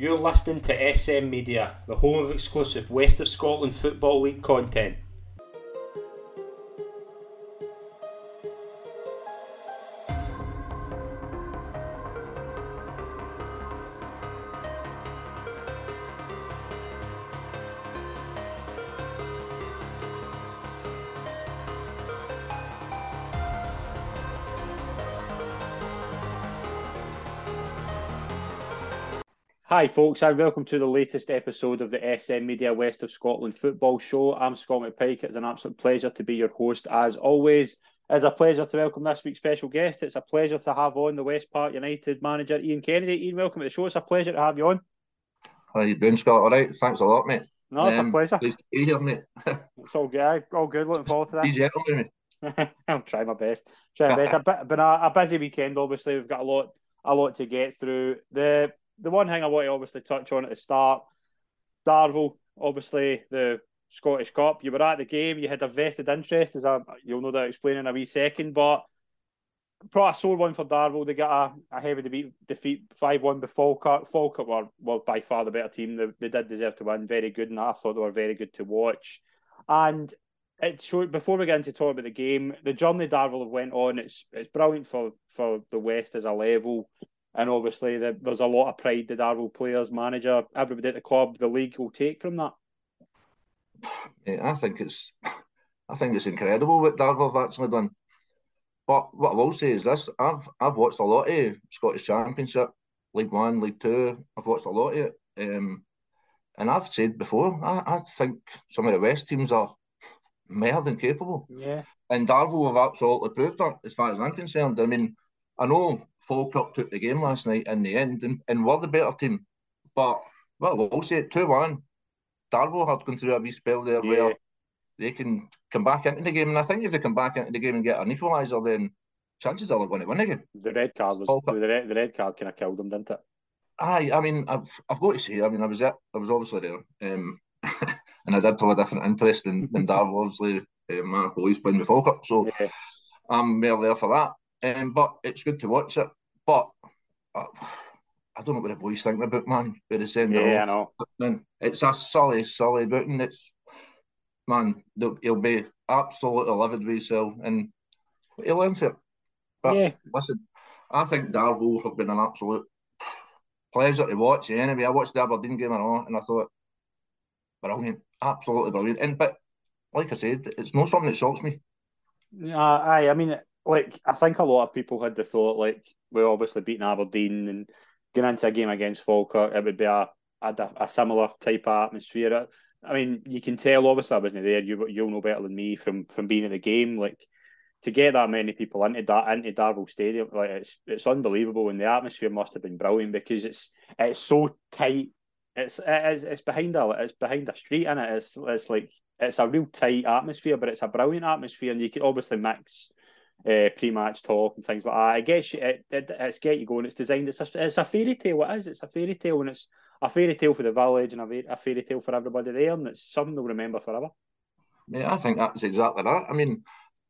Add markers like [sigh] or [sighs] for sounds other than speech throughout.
You're listening to SM Media, the home of exclusive West of Scotland Football League content. Hi, folks, and welcome to the latest episode of the SM Media West of Scotland football show. I'm Scott McPike. It's an absolute pleasure to be your host, as always. It's a pleasure to welcome this week's special guest. It's a pleasure to have on the West Park United manager, Ian Kennedy. Ian, welcome to the show. It's a pleasure to have you on. How you doing, Scott? All right. Thanks a lot, mate. No, it's um, a pleasure. Pleased to be here, mate. [laughs] it's all good. All good. Looking forward to that. Be gentle with me. [laughs] I'll try my best. Try my best. [laughs] A been a, a busy weekend. Obviously, we've got a lot, a lot to get through. The the one thing I want to obviously touch on at the start, Darvel, obviously the Scottish Cup. You were at the game. You had a vested interest, as I, you'll know that explain in a wee second. But probably a sore one for Darvel. They got a, a heavy defeat, defeat five one before Falkirk. Falkirk were by far the better team. They, they did deserve to win. Very good, and I thought they were very good to watch. And it showed before we get into talk about the game, the journey Darvel have went on. It's it's brilliant for for the West as a level. And obviously, the, there's a lot of pride the Darvel players, manager, everybody at the club, the league will take from that. Yeah, I think it's, I think it's incredible what Darvel have actually done. But what I will say is this: I've I've watched a lot of Scottish Championship, League One, League Two. I've watched a lot of it, um, and I've said before, I, I think some of the West teams are more than capable. Yeah. And Darvel have absolutely proved that, as far as I'm concerned. I mean, I know Falkirk took the game last night in the end and, and were the better team. But, well, we'll say it 2 1. Darvel had gone through a wee spell there yeah. where they can come back into the game. And I think if they come back into the game and get an equaliser, then chances are they're going to win again. The red card was the red, the red card kind of killed them, didn't it? Aye, I mean, I've I've got to say, I mean, I was there, I was obviously there, um, [laughs] and I did have a different interest in, in Darvel, obviously, um, my boys playing with Falkirk, so yeah. I'm more there for that. Um, but it's good to watch it. But uh, I don't know what the boys think about man. The send yeah, off. I know. It's a solid, solid book, and it's man. He'll be absolutely livid with himself, and he'll for it. But yeah. listen, I think Darvel have been an absolute pleasure to watch. Anyway, I watched the Aberdeen game and all, and I thought brilliant, absolutely brilliant. And but like I said, it's not something that shocks me. Uh, aye, I mean, like I think a lot of people had the thought like we're obviously beating Aberdeen and going into a game against Falkirk, it would be a a, a similar type of atmosphere. I mean, you can tell obviously I wasn't there. You you'll know better than me from from being at the game. Like to get that many people into that into Darvel Stadium, like it's it's unbelievable, and the atmosphere must have been brilliant because it's it's so tight. It's it's, it's behind a it's behind a street and it. It's it's like it's a real tight atmosphere, but it's a brilliant atmosphere, and you can obviously mix uh, pre-match talk and things like that. I guess it, it, it's get you going. It's designed. It's a, it's a fairy tale. It is. It's a fairy tale, and it's a fairy tale for the village and a, a fairy tale for everybody there, and it's something they'll remember forever. Yeah, I think that's exactly that. I mean,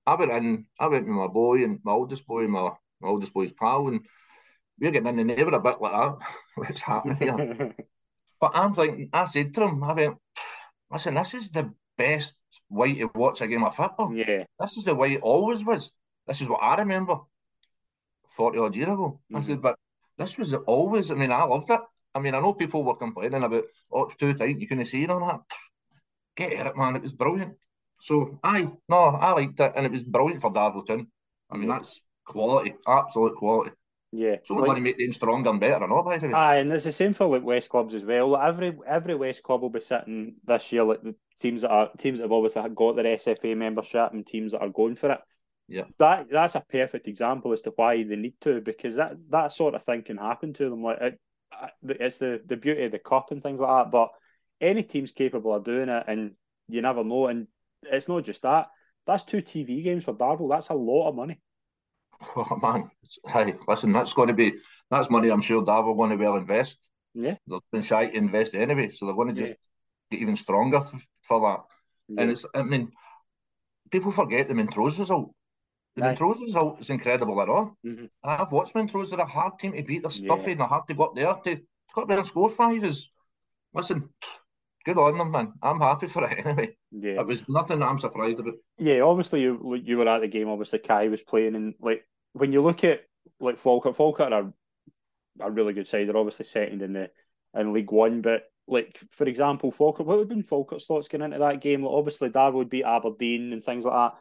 I went in. I went with my boy and my oldest boy, my, my oldest boy's pal, and we're getting in, the were a bit like that. [laughs] What's happening here? [laughs] but I'm thinking. I said to him, I went, listen, this is the best way to watch a game of football. Yeah, this is the way it always was. This is what I remember 40 odd years ago. Mm-hmm. I said, but this was always, I mean, I loved it. I mean, I know people were complaining about, oh, it's too tight, you couldn't see it on that. Get at it, man, it was brilliant. So, aye, no, I liked it, and it was brilliant for Darvelton. I mean, that's quality, absolute quality. Yeah, so we're like, going to make them stronger and better, and all by the way. Aye, and it's the same for like West clubs as well. Like every every West club will be sitting this year, like the teams that are teams that have obviously got their SFA membership and teams that are going for it. Yeah, that that's a perfect example as to why they need to because that that sort of thing can happen to them. Like it, uh, it's the the beauty of the cup and things like that. But any team's capable of doing it, and you never know. And it's not just that. That's two TV games for Darvel. That's a lot of money. [laughs] Oh man, hey, listen, that's going to be that's money. I'm sure Darvel going to well invest. Yeah, they've been shy to invest anyway, so they're going to just yeah. get even stronger for that. Yeah. And it's, I mean, people forget the Montrose result. The Montrose result is incredible at all. Mm-hmm. I've watched Montrose. They're a hard team to beat. They're stuffy yeah. and they're hard to go up there to, got to be score five is listen, good on them, man. I'm happy for it [laughs] anyway. Yeah, it was nothing I'm surprised about. Yeah, obviously you you were at the game. Obviously, Kai was playing, and like when you look at like Falkirk, Falkirk are a really good side. They're obviously second in the in League One, but like for example, Falkirk, what would have been Falkirk's thoughts getting into that game? Like, obviously, would beat Aberdeen and things like that.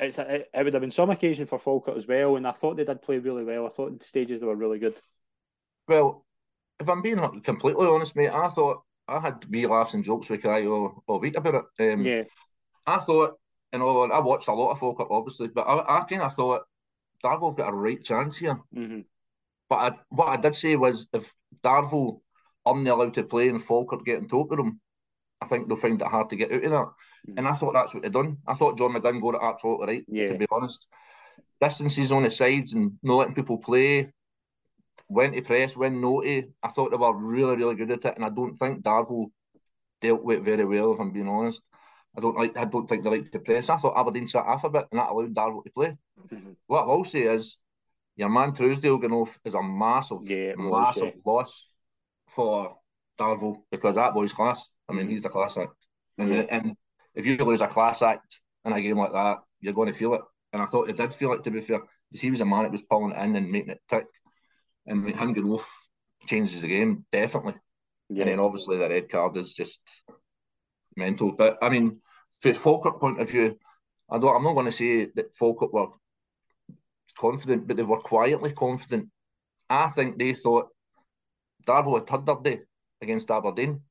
It's it, it would have been some occasion for Falkirk as well, and I thought they did play really well. I thought in stages they were really good. Well, if I'm being completely honest, mate, I thought I had wee laughs and jokes with Kai all, all week about it. Um, yeah. I thought, and all, I watched a lot of Falkirk, obviously, but I, I kind of thought have got a right chance here. Mm-hmm. But I, what I did say was if Darvel aren't allowed to play and Falkirk getting top of them, I think they'll find it hard to get out of that. Mm-hmm. And I thought that's what they've done. I thought John McGlynn got it absolutely right, yeah. to be honest. Distances on the sides and not letting people play, when to press, when not to. I thought they were really, really good at it, and I don't think Darvel dealt with it very well. If I'm being honest, I don't like. I don't think they like to press. I thought Aberdeen sat off a bit, and that allowed Darvel to play. Mm-hmm. What I will say is, your man Truesdale going off is a massive, yeah, massive yeah. loss for Darvel because that boy's class. I mean, mm-hmm. he's a class act, and and if you lose a class act in a game like that, you're going to feel it. And I thought it did feel it. To be fair, Because he was a man that was pulling it in and making it tick and him going Wolf changes the game definitely. Yeah. And then obviously the red card is just mental. But I mean, from Falkirk point of view, I don't. I'm not going to say that Falkirk were confident, but they were quietly confident. I think they thought Darvel had had their day against Aberdeen,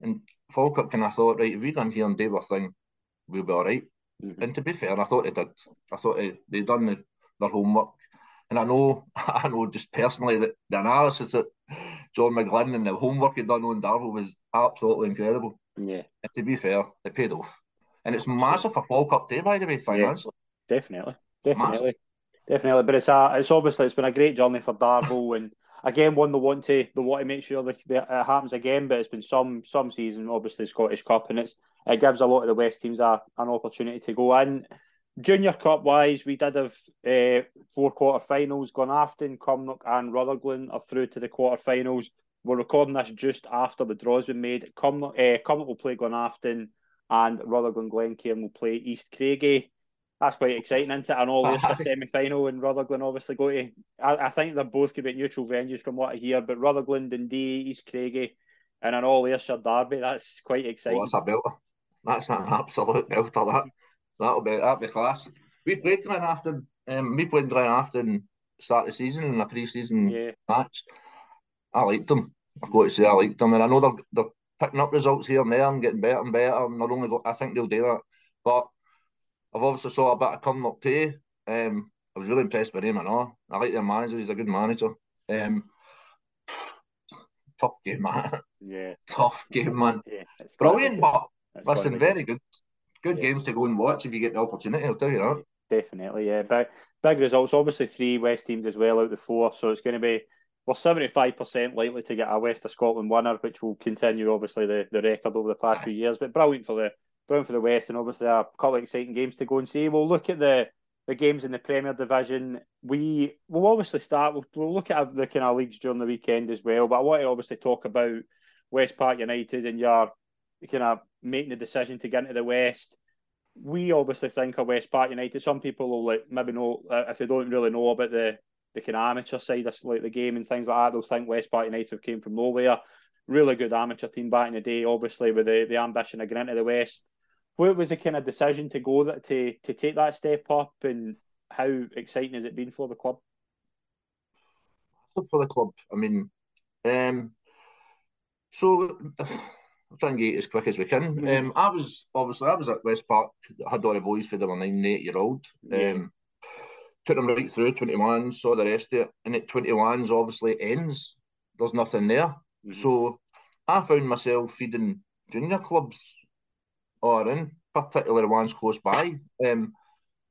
and Falkirk kind of thought, right, if we go in here and do our thing, we'll be all right. mm-hmm. And to be fair, I thought they did. I thought they they done the, their homework. And I know, [laughs] I know just personally that the analysis that John McGlynn and the homework he done on Darvel was absolutely incredible. Yeah. And to be fair, it paid off. And it's massive for Falkirk too, by the way, financially. Yeah, definitely. Definitely. Massive. Definitely. But it's a, it's obviously it's been a great journey for Darvel and again one they want to they want to make sure that it happens again, but it's been some some season, obviously Scottish Cup, and it's it gives a lot of the West teams a, an opportunity to go in. Junior Cup wise, we did have uh, four quarter finals. Glenafton, Cumnock, and Rutherglen are through to the quarter finals. We're recording this just after the draws been made. Cumnock, uh, Cumnock will play Glenafton, and Rutherglen Glencairn will play East Craigie. That's quite exciting, isn't it? And all this [laughs] semi final, and Rutherglen obviously go to. I, I think they're both going to be neutral venues from what I hear, but Rutherglen, Dundee, East Craigie, and an all Ayrshire derby. That's quite exciting. Well, that's a belter. That's an absolute belter. That that'll be that'll be class. We played Glenafton. Um, we played Glenafton start the season in a pre-season yeah. match. I liked them. I've got to say I liked them, and I know they're they're picking up results here and there and getting better and better. And not only got, I think they'll do that, but I've obviously saw a bit of up too. Um, I was really impressed with him and all. I like their manager; he's a good manager. Um, tough game, man. [laughs] Yeah, tough game, man. Yeah, Brilliant, but listen, very good good yeah. games to go and watch if you get the opportunity. I'll tell you that. Definitely, yeah. Big, big results. Obviously, three West teams as well out the four, so it's going to be we're seventy five percent likely to get a West of Scotland winner, which will continue obviously the, the record over the past few years. But brilliant for the brilliant for the West, and obviously a couple of exciting games to go and see. We'll look at the the games in the Premier Division. We will obviously start. We'll, we'll look at the kind of leagues during the weekend as well. But I want to obviously talk about West Park United and your kind of making the decision to get into the West we obviously think of West Park United. Some people will like maybe know uh, if they don't really know about the the kind of amateur side of like the game and things like that. They'll think West Park United came from nowhere. Really good amateur team back in the day, obviously with the, the ambition of getting into the West. What was the kind of decision to go that to to take that step up, and how exciting has it been for the club? For the club, I mean, um, so we'll [sighs] try and get as quick as we can. Mm-hmm. Um, I was obviously I was at West Park. Had all the boys for the nine and eight year old. Um, took them right through twenty one, saw the rest of it, and at twenty ones obviously ends. There's nothing there, mm-hmm. so I found myself feeding junior clubs, or in particular ones close by. Um,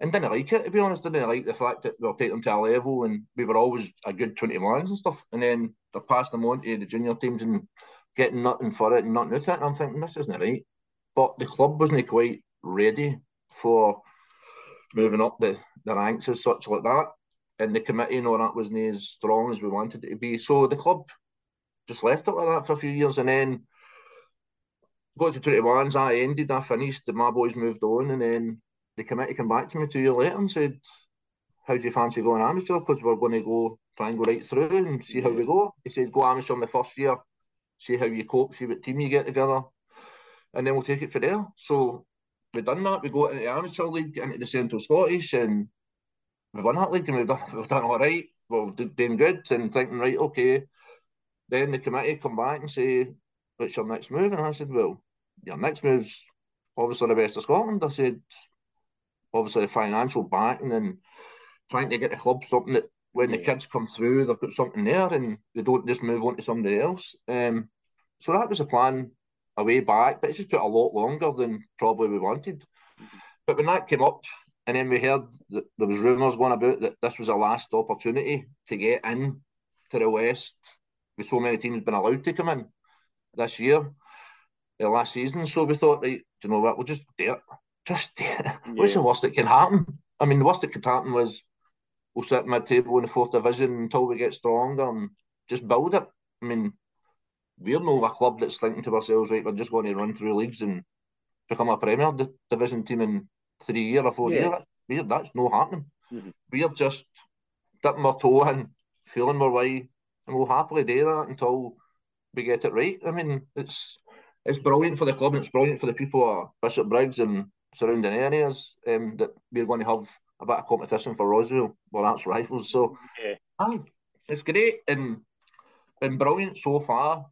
and didn't like it to be honest. Didn't like the fact that we'll take them to a level, and we were always a good twenty ones and stuff. And then they're passing them on to the junior teams, and getting nothing for it and nothing it. And I'm thinking, this isn't right. But the club wasn't quite ready for moving up the, the ranks as such like that. And the committee, you know, that wasn't as strong as we wanted it to be. So the club just left it like that for a few years, and then got to twenty ones. I ended, I finished, my boys moved on, and then the committee came back to me two years later and said, "How do you fancy going amateur? Because we're going to go try and go right through and see how we go." He said, "Go amateur in the first year, see how you cope, see what team you get together, and then we'll take it from there." So we done that. We go into the amateur league, into the Central Scottish, and we won that league, and we've done, [laughs] we've done all right. Well, doing good, and thinking, right, okay. Then the committee come back and say, "What's your next move?" And I said, "Well, your next move's obviously the best of Scotland." I said, "Obviously, the financial backing and trying to get the club something that when the kids come through, they've got something there, and they don't just move on to somebody else." Um, so that was a plan a way back, but it just took a lot longer than probably we wanted. But when that came up, and then we heard that there was rumours going about that this was a last opportunity to get in to the West, with so many teams been allowed to come in this year, uh, last season. So we thought, right, do you know what, we'll just do it. Just do it. [laughs] Yeah. What's the worst that can happen? I mean, the worst that could happen was we'll sit mid table in the fourth division until we get stronger and just build it. I mean, we're not a club that's thinking to ourselves, right, we're just going to run through leagues and become a Premier Division team in three years or four yeah. years. that's no happening. Mm-hmm. We're just dipping our toe in, feeling our way, and we'll happily do that until we get it right. I mean, it's it's brilliant for the club and it's brilliant for the people of at Bishopbriggs and surrounding areas um, that we're going to have a bit of competition for Rossvale, well, that's rifles. So, yeah. aye, it's great and been brilliant so far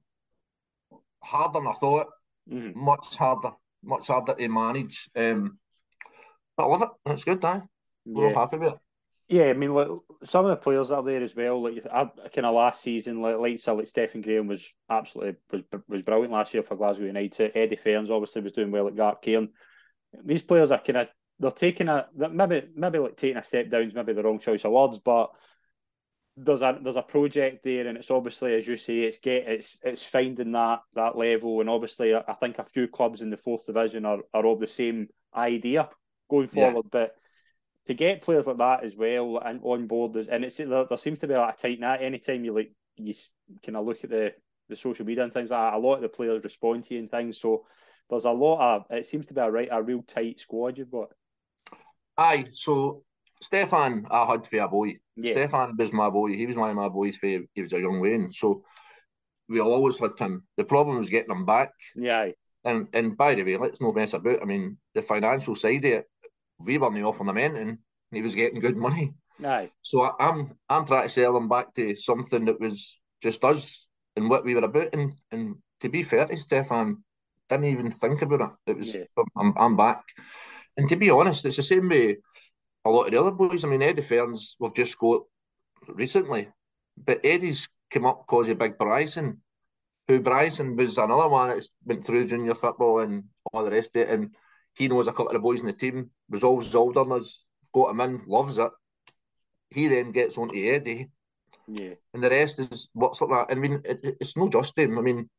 harder than I thought. Mm-hmm. Much harder, much harder to manage. Um, but I love it. It's good, eh? We're yeah. happy with it. Yeah, I mean, like, some of the players up there as well. Like, I, kind of last season, like, like so, like Stephen Graham was absolutely was was brilliant last year for Glasgow United. Eddie Ferns obviously was doing well at Gartcairn. These players are kind of they're taking a maybe maybe like taking a step down is maybe the wrong choice of words, but there's a there's a project there, and it's obviously as you say, it's get it's it's finding that that level, and obviously I think a few clubs in the fourth division are are of the same idea going forward, yeah. but. To get players like that as well and on board, and it's there, there seems to be like a tight net. Anytime you like you kind of look at the the social media and things like that, a lot of the players respond to you and things. So there's a lot of it seems to be a right a real tight squad you've got. Aye, so Stefan, I had for a boy. Yeah. Stefan was my boy. He was one of my boys for he was a young Wayne. So we always had him. The problem was getting him back. Yeah. And and by the way, let's no mess about. I mean, the financial side of it, we weren't offering him anything. He was getting good money. Aye. So I, I'm I'm trying to sell him back to something that was just us and what we were about. And and to be fair to Stefan, didn't even think about it. It was yeah. I'm I'm back. And to be honest, it's the same way a lot of the other boys. I mean, Eddie Ferns we've just got recently, but Eddie's come up because of a Big Bryson, who Bryson was another one that went through junior football and all the rest of it. And he knows a couple of the boys in the team, was always older than us, got him in, loves it. He then gets on to Eddie. Yeah. And the rest is what's like that. I mean, it, it's no just him. I mean,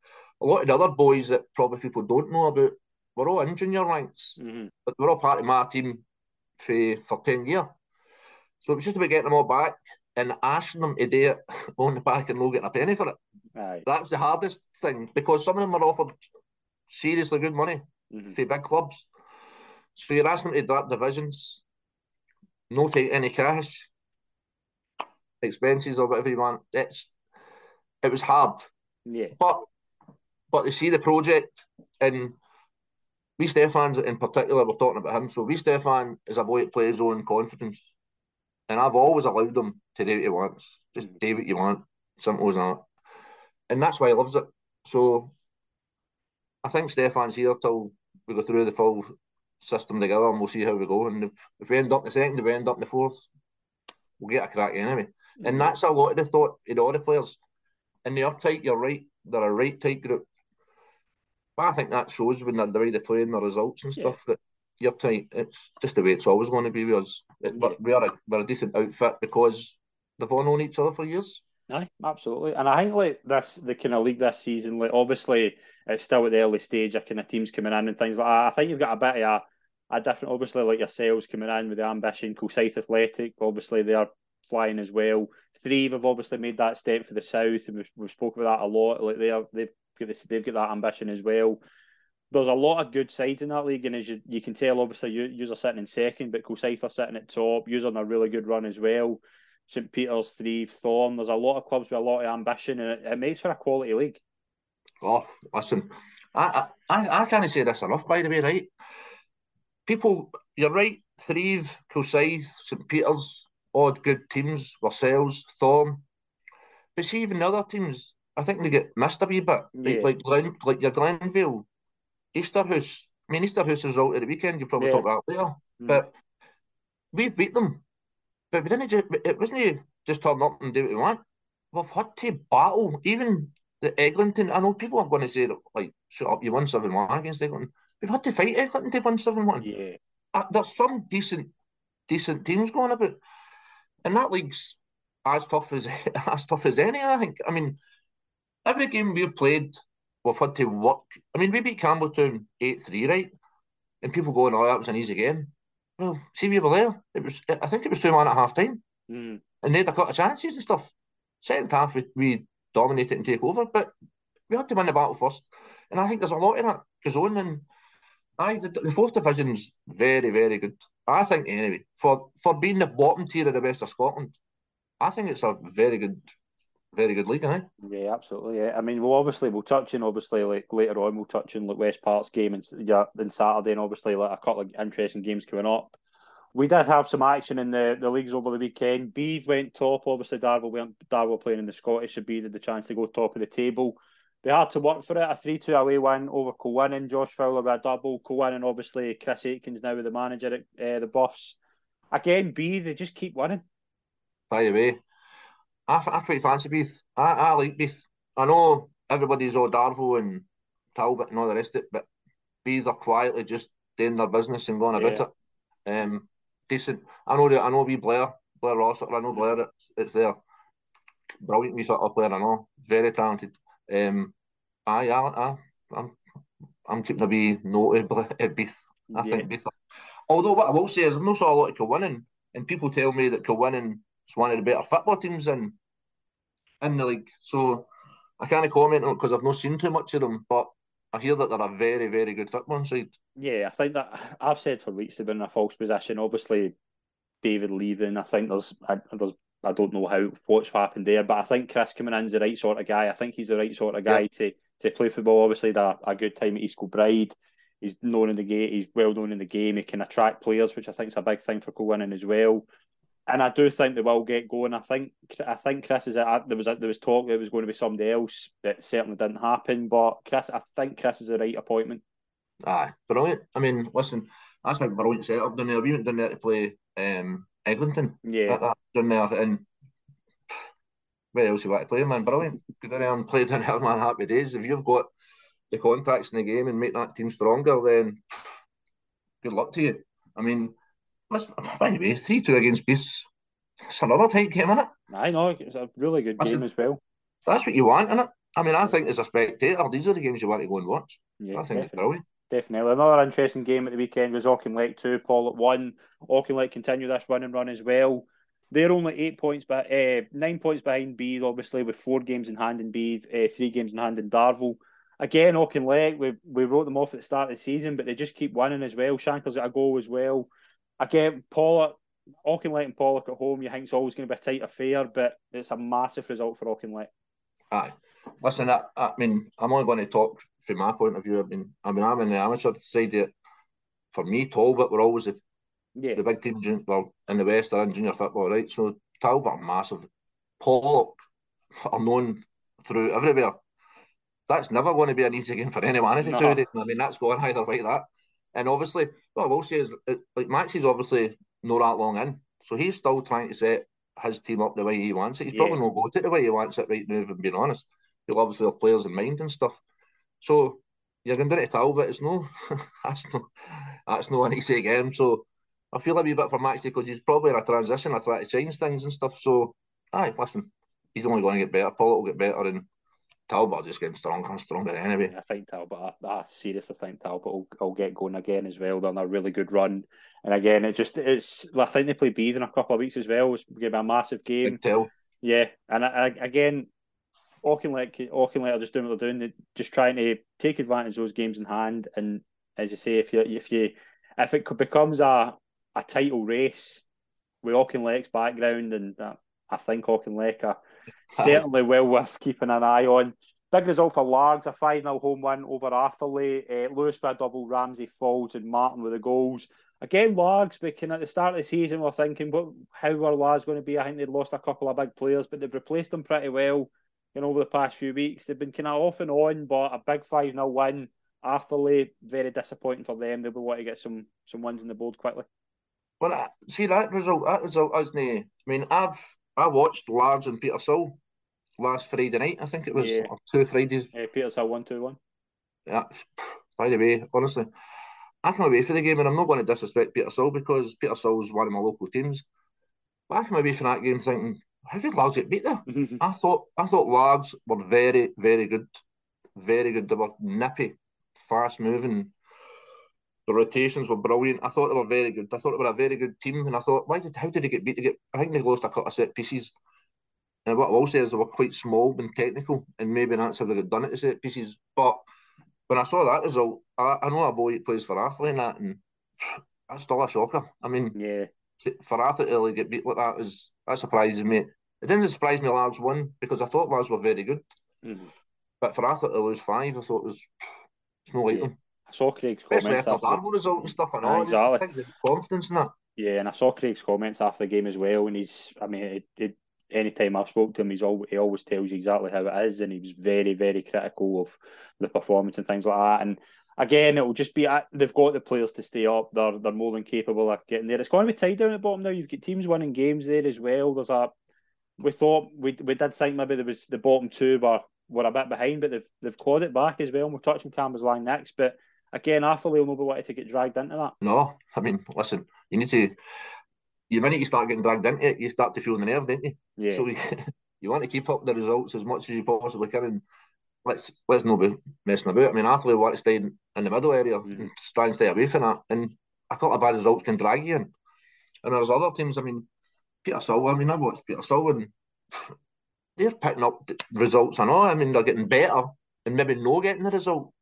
a lot of the other boys that probably people don't know about, we're all in junior ranks, mm-hmm. but we're all part of my team for, for 10 years. So it was just about getting them all back and asking them to do it [laughs] on the back and not getting a penny for it. Aye. That was the hardest thing because some of them were offered seriously good money mm-hmm. for big clubs. So you're asking them to drop divisions, no take any cash, expenses or whatever you want. It's it was hard. Yeah. But but to see the project and we Stefans in particular, we're talking about him. So we Stefan is a boy that plays own confidence. And I've always allowed him to do what he wants. Just do what you want. Simple as that. And that's why he loves it. So I think Stefan's here till we go through the full system together and we'll see how we go. And if, if we end up in the second, if we end up in the fourth, we'll get a crack anyway. Mm-hmm. And that's a lot of the thought in all the players. And they are tight, you're right. They're a right tight group. But I think that shows when they're the way they play and the results and stuff yeah. that you're tight. It's just the way it's always going to be with us. It, yeah. we are a, we're a decent outfit because they've all known each other for years. Aye, absolutely. And I think like this, the kind of league this season, like obviously it's still at the early stage, of kind of teams coming in and things like that. I think you've got a bit of a, a different, obviously like yourselves coming in with the ambition, Kilsyth Athletic, obviously they're flying as well. Threave obviously made that step for the south, and we've, we've spoken about that a lot. Like they are, they've they've got that ambition as well. There's a lot of good sides in that league, and as you, you can tell, obviously you you are sitting in second, but Kilsyth are sitting at top. You're on a really good run as well. St Peter's, Threave, Thorn. There's a lot of clubs with a lot of ambition, and it, it makes for a quality league. Oh, listen, I, I I can't say this enough. By the way, right? People, you're right. Threave, Kilsyth, St Peter's, odd good teams. Ourselves, Thorn. But see, even the other teams, I think they get missed a wee bit. Yeah. Like like Glen, like your Glenvale, Easterhouse. I mean, Easterhouse is out at the weekend. You probably yeah. talk about later, mm. but we've beat them. But we didn't just. It wasn't just turn up and do what we want. We've had to battle. Even the Eglinton. I know people are going to say like, "Shut up, you won seven one against Eglinton." We've had to fight Eglinton to win seven one. Yeah, uh, there's some decent, decent teams going about, and that league's as tough as [laughs] as tough as any. I think. I mean, every game we've played, we've had to work. I mean, we beat Campbeltown eight three, right? And people going, "Oh, that was an easy game." Well, see if you were there. It was. I think it was two man at half time, mm. and they had a couple of chances and stuff. Second half, we, we dominate it and take over, but we had to win the battle first. And I think there's a lot of that goes on. And I, the, the fourth division's very, very good. I think anyway for for being the bottom tier of the west of Scotland, I think it's a very good very good league, eh? Yeah, absolutely. Yeah, I mean, we'll obviously we'll touch in obviously like later on we'll touch in like West Park's game and yeah, then Saturday and obviously like a couple of interesting games coming up. We did have some action in the, the leagues over the weekend. Beath went top. Obviously, Darvel went Darvel playing in the Scottish, so Beath had the chance to go top of the table. They had to work for it. A 3 2 away win over Kilwinning. Josh Fowler with a double. Kilwinning, obviously, Chris Aitkins now with the manager at uh, the Buffs. Again, B, they just keep winning. By the way, I, I quite fancy Beath. I, I like Beath. I know everybody's all Darvel and Talbot and all the rest of it, but Beath are quietly just doing their business and going about yeah. it. Um, decent. I know that I know we Blair, Blair Ross. I know Blair. It's, it's there. Brilliant wee football player. I know, very talented. Um, I, I, I, I'm, I'm keeping a wee note at Beath. I yeah. think Beath. Although what I will say is, I'm not saw a lot of Kilwinning, and people tell me that Kilwinning is one of the better football teams in in the league. So I can't comment on it because I've not seen too much of them, but I hear that they're a very, very good football side. Yeah, I think that I've said for weeks they've been in a false position. Obviously, David leaving, I think there's, I, there's, I don't know how what's happened there, but I think Chris coming in is the right sort of guy. I think he's the right sort of guy yeah. to to play football. Obviously, a, a good time at East Kilbride. He's known in the game. He's well known in the game. He can attract players, which I think is a big thing for Kilwinning as well and I do think they will get going. I think I think Chris is a, there was a, there was talk that it was going to be somebody else. It certainly didn't happen, but Chris, I think Chris is the right appointment. Aye, brilliant. I mean, listen, that's a brilliant setup down there. We went down there to play um, Eglinton. Yeah, that, that, down there, and [sighs] where else you want to play, man? Brilliant. Go down there and play down [laughs] there, man. Happy days. If you've got the contacts in the game and make that team stronger, then [sighs] good luck to you. I mean, Listen, by the way, 3 2 against Beath. It's another tight game, isn't it? I know, it's a really good Listen, game as well. That's what you want, isn't it? I mean, I think as a spectator, these are the games you want to go and watch. Yeah, I think definitely. it's brilliant. Definitely. Another interesting game at the weekend was Auchinleck 2, Pollok 1. Auchinleck continue this winning run as well. They're only eight points, but uh, nine points behind Beath, obviously, with four games in hand in Beath, uh, three games in hand in Darvel. Again, Auchinleck, we, we wrote them off at the start of the season, but they just keep winning as well. Shanker's got a goal as well again, Pollok, Auchinleck and Pollok at home, you think it's always going to be a tight affair, but it's a massive result for Auchinleck. Aye. Listen, I, I mean, I'm only going to talk from my point of view. I mean, I mean, I'm in the amateur side. For me, Talbot were always the, yeah. the big team well, in the West are in junior football, right? So Talbot are massive. Pollok are known through everywhere. That's never going to be an easy game for any manager no. to I mean, that's going either way that. And obviously, what I will say is, uh, like Maxie's obviously not that long in, so he's still trying to set his team up the way he wants it. He's yeah. probably not got it the way he wants it right now, if I'm being honest. He'll obviously have players in mind and stuff. So you're going to do it to Talbot. It's no, [laughs] that's no, that's no [laughs] an easy game. So I feel a wee bit for Maxie because he's probably in a transition, I try to change things and stuff. So, aye, listen, he's only going to get better. Paul will get better, and Talbot just getting stronger and stronger anyway. I think Talbot, I, I seriously think Talbot will, will get going again as well. They're on a really good run, and again, it just it's. I think they play Beath in a couple of weeks as well. It's going to be a massive game. Yeah, and I, I, again, Auchinleck, Auchinleck are just doing what they're doing. They're just trying to take advantage of those games in hand. And as you say, if you if you if it becomes a a title race with Auchinleck's background, and uh, I think Auchinleck are certainly well worth keeping an eye on. Big result for Largs, a 5 0 home win over Arthurlie. Uh, Lewis with a double, Ramsey Faulds, and Martin with the goals. Again, Largs, but at the start of the season, we're thinking, what, how are Largs going to be? I think they'd lost a couple of big players, but they've replaced them pretty well you know, over the past few weeks. They've been kind of off and on, but a big 5 0 win. Arthurlie, very disappointing for them. They'll be wanting to get some some wins in the board quickly. Well, see that result. That result isn't. I mean, I've I watched Largs and Petershill last Friday night. I think it was Yeah. two Fridays. Uh, Petershill one two one. Yeah. By the way, honestly, I came away for the game, and I'm not going to disrespect Petershill because Peter Petershill is one of my local teams. But I came away from that game thinking, how did Largs get beat there? [laughs] I thought I thought Largs were very, very good, very good. They were nippy, fast moving. The rotations were brilliant. I thought they were very good. I thought they were a very good team, and I thought, why did how did they get beat? They get, I think they lost a couple of set pieces. And what I will say is they were quite small and technical, and maybe that's how they got done at the set pieces. But when I saw that result, I, I know a boy that plays for Arthurlie and that, and [sighs] that's still a shocker. I mean, yeah, for Arthur to get beat like that is that surprises me. It didn't surprise me Largs won because I thought Largs were very good. mm-hmm. But for Arthur to lose five, I thought it was [sighs] it's no like Yeah. them. I saw Craig's comments after after. Darvo result and stuff and Aye, all. exactly. I think the confidence in that. Yeah, and I saw Craig's comments after the game as well, and he's. I mean, it, it, any time I've spoke to him, he's always he always tells you exactly how it is, and he was very very critical of the performance and things like that. And again, it will just be uh, they've got the players to stay up. They're they're more than capable of getting there. It's going to be tied down at the bottom now. You've got teams winning games there as well. There's a we thought we we did think maybe there was the bottom two were were a bit behind, but they've they've clawed it back as well. And we're touching Cambuslang next, but again, Arthurlie will be wanting to get dragged into that. No, I mean, listen, you need to. The minute you start getting dragged into it, you start to feel the nerve, don't you? Yeah, So you, [laughs] you want to keep up the results as much as you possibly can. And let's let's not be messing about. I mean, Arthurlie want to stay in, in the middle area Mhm. and try and stay away from that. And a couple of bad results can drag you in. And there's other teams. I mean, Petershill. I mean, I watched Petershill, and [sighs] they're picking up results. I know. I mean, they're getting better, and maybe no getting the result.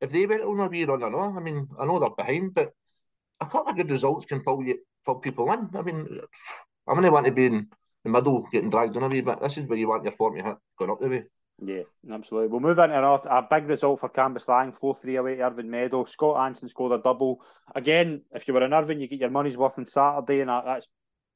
If they went on a wee run, I know. I mean, I know they're behind, but a couple of good results can pull you pull people in. I mean, I'm going to want to be in the middle, getting dragged on a wee bit. This is where you want your form to hit going up the way. Yeah, absolutely. We'll move into North. A big result for Cambuslang, 4 3 away to Irvine Meadow. Scott Anson scored a double. Again, if you were in Irvine, you get your money's worth on Saturday, and that, that's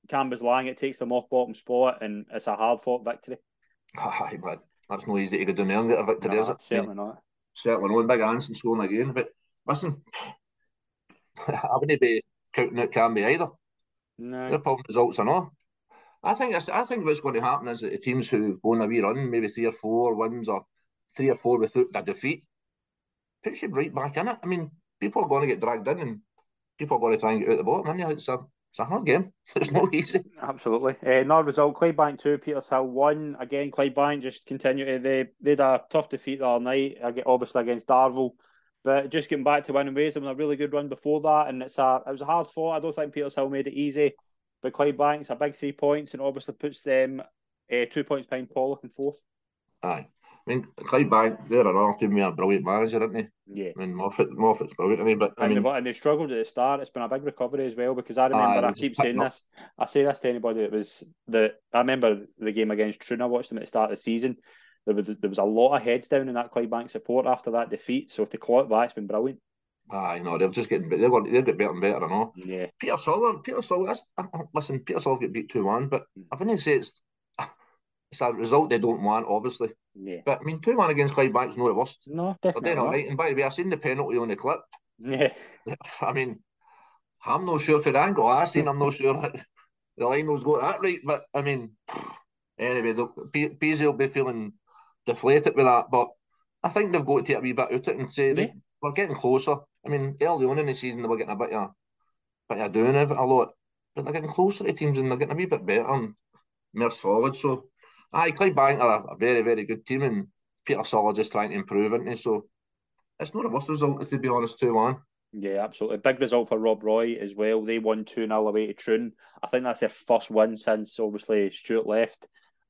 Cambuslang. It takes them off bottom spot, and it's a hard fought victory. [laughs] Aye, man. That's no easy to go down there and get a victory, No, is it? Certainly not. Certainly no big Anson scoring again. But listen, [laughs] I wouldn't be counting out Canby either. They're No. pulling results and all. I think I think what's going to happen is that the teams who go on a wee run, maybe three or four wins or three or four without a defeat, puts you right back in it. I mean, people are going to get dragged in and people are going to try and get out the bottom. And it's a it's a hard game. [laughs] It's not easy. Absolutely. Uh, another result, Clydebank 2, Petershill 1. Again, Clydebank just continue to, they, they had a tough defeat the other night, obviously against Darvel. But just getting back to winning ways, they were a really good run before that, and it's a it was a hard fought. I don't think Petershill made it easy, but Clydebank's a big three points, and obviously puts them uh, two points behind Pollok in fourth. Aye. I mean, Clydebank, they're another team with a brilliant manager, aren't they? Yeah, I mean, Moffat, Moffat's brilliant, I mean, but I and, mean, they, and they struggled at the start. It's been a big recovery as well because I remember I keep saying up. this. I say this to anybody that was the. I remember the game against Troon. I watched them at the start of the season. There was there was a lot of heads down in that Clydebank support after that defeat. So to claw it back, it's been brilliant. aye, know, they're just getting better. They're going, they'll get better and better, I know. Yeah, Petershill, Peter uh, uh, listen, Petershill get beat 2 1, but I wouldn't say it's, it's a result they don't want, obviously. Yeah. But I mean, 2 1 against Clydebank's no the worst. No, definitely not. right. And by the way, I seen the penalty on the clip. Yeah, [laughs] I mean, I'm not sure for the angle I seen, I'm not sure that the line was got that right. But I mean, [sighs] anyway, the- will be feeling deflated with that. But I think they've got to take a wee bit out of it and say, Yeah. we're getting closer. I mean, early on in the season, they were getting a bit of, bit of doing of it a lot. But they're getting closer to teams and they're getting a wee bit better and more solid. So, aye, Clydebank are a, a very, very good team. And Petershill just trying to improve, isn't he? So it's not a worse result, to be honest, 2 1. Yeah, absolutely. Big result for Rob Roy as well. They won 2 0 away to Troon. I think that's their first win since obviously Stuart left.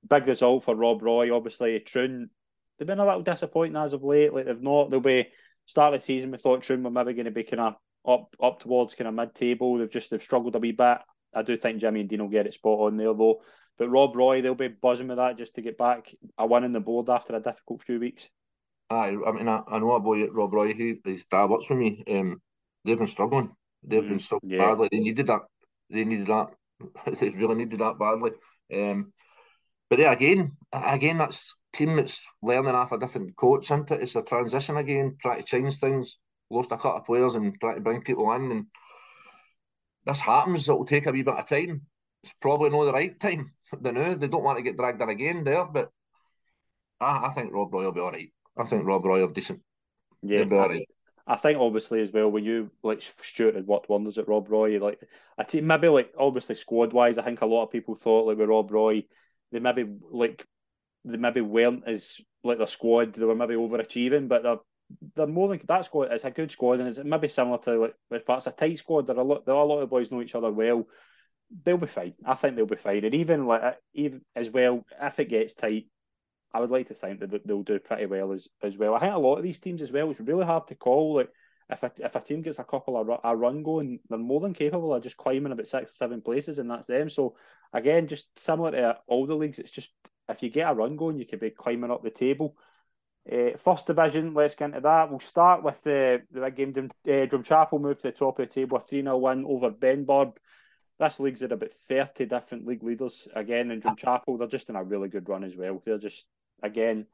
Big result for Rob Roy. Obviously, Troon, they've been a little disappointing as of late. Like they've not, they'll be start of the season. We thought Troon were maybe going to be kind of up up towards kind of mid table. They've just they've struggled a wee bit. I do think Jimmy and Dean will get it spot on there though. But Rob Roy, they'll be buzzing with that just to get back a win in the board after a difficult few weeks. Aye, I mean, I, I know a boy Rob Roy who his dad works for me. Um, they've been struggling. They've mm, been so yeah. badly. They needed that. They needed that. [laughs] they really needed that badly. Um, but there again, again, that's team that's learning off a different coach, isn't it? It's a transition again, trying to change things. Lost a couple of players and trying to bring people in, and this happens. It'll take a wee bit of time. It's probably not the right time. [laughs] They know they don't want to get dragged in again there, but I, I think Rob Roy will be all right. I think Rob Roy will decent. Yeah, be all right. I think obviously as well when you like Stuart had worked wonders at Rob Roy, like I think maybe like obviously squad wise, I think a lot of people thought like with Rob Roy, they maybe like they maybe weren't as like the squad, they were maybe overachieving, but they're they're more than that squad. It's a good squad, and it's maybe similar to like but it's a tight squad. There are a lot, there are a lot of boys know each other well. They'll be fine. I think they'll be fine, and even like uh, even as well, if it gets tight, I would like to think that they'll do pretty well as as well. I think a lot of these teams as well. It's really hard to call. Like if a, if a team gets a couple of a run going, they're more than capable of just climbing about six or seven places, and that's them. So again, just similar to all the leagues, it's just if you get a run going, you could be climbing up the table. Uh, first division, let's get into that. We'll start with the the big game. Uh, Drumchapel moved to the top of the table, a 3 0 win over Benburb. This league's at about 30 different league leaders. Again, in Drumchapel, they're just in a really good run as well. They're just, again,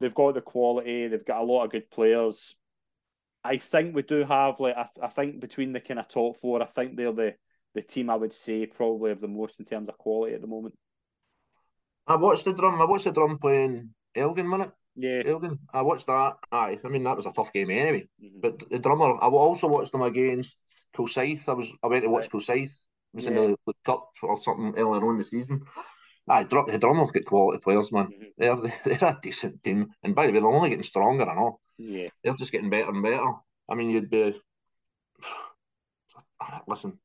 they've got the quality, they've got a lot of good players. I think we do have, like, I, I think between the kind of top four, I think they're the, the team I would say probably of the most in terms of quality at the moment. I watched the drum. I watched the drum playing Elgin, minute. Yeah. Elgin. I watched that. Aye. I mean, that was a tough game anyway. Mm-hmm. But the drummer, I also watched them against Kilsyth. I was I went to watch right. Kilsyth. It was yeah. in the, cup or something earlier on in the season. Aye, the drum have got quality players, man. Mm-hmm. They're [laughs] they're a decent team. And by the way, they're only getting stronger, I know. Yeah. They're just getting better and better. I mean, you'd be [sighs] listen,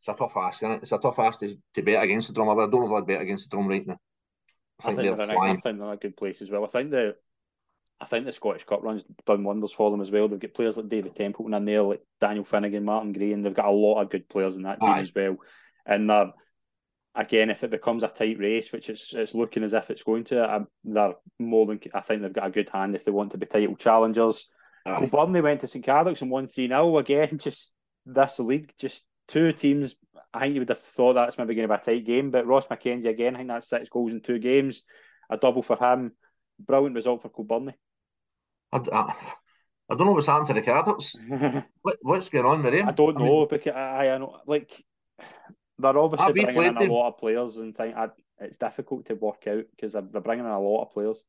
it's a tough ask, it? It's a tough ask to, to bet against the drum. I don't know if I'd bet against the drum right now. I think, I think they're, they're I think they're in a good place as well. I think the I think the Scottish Cup runs done wonders for them as well. They've got players like David Templeton in there, like Daniel Finnegan, Martin Gray, and they've got a lot of good players in that team Aye. as well. And they're, again, if it becomes a tight race, which it's it's looking as if it's going to, um, they're more than I think they've got a good hand if they want to be title challengers. Aye. Kilbirnie, went to St Cadoc's and won 3 0 again. [laughs] Just this league, just two teams I think you would have thought that's maybe going to be a tight game, but Ross McKenzie again, I think that's six goals in two games, a double for him. Brilliant result for Kilbirnie. I, I, I don't know what's happened to the Cardinals. [laughs] what, what's going on with them? I don't know I mean, because I, I know like they're obviously bringing in them. a lot of players and think it's difficult to work out because they're, they're bringing in a lot of players.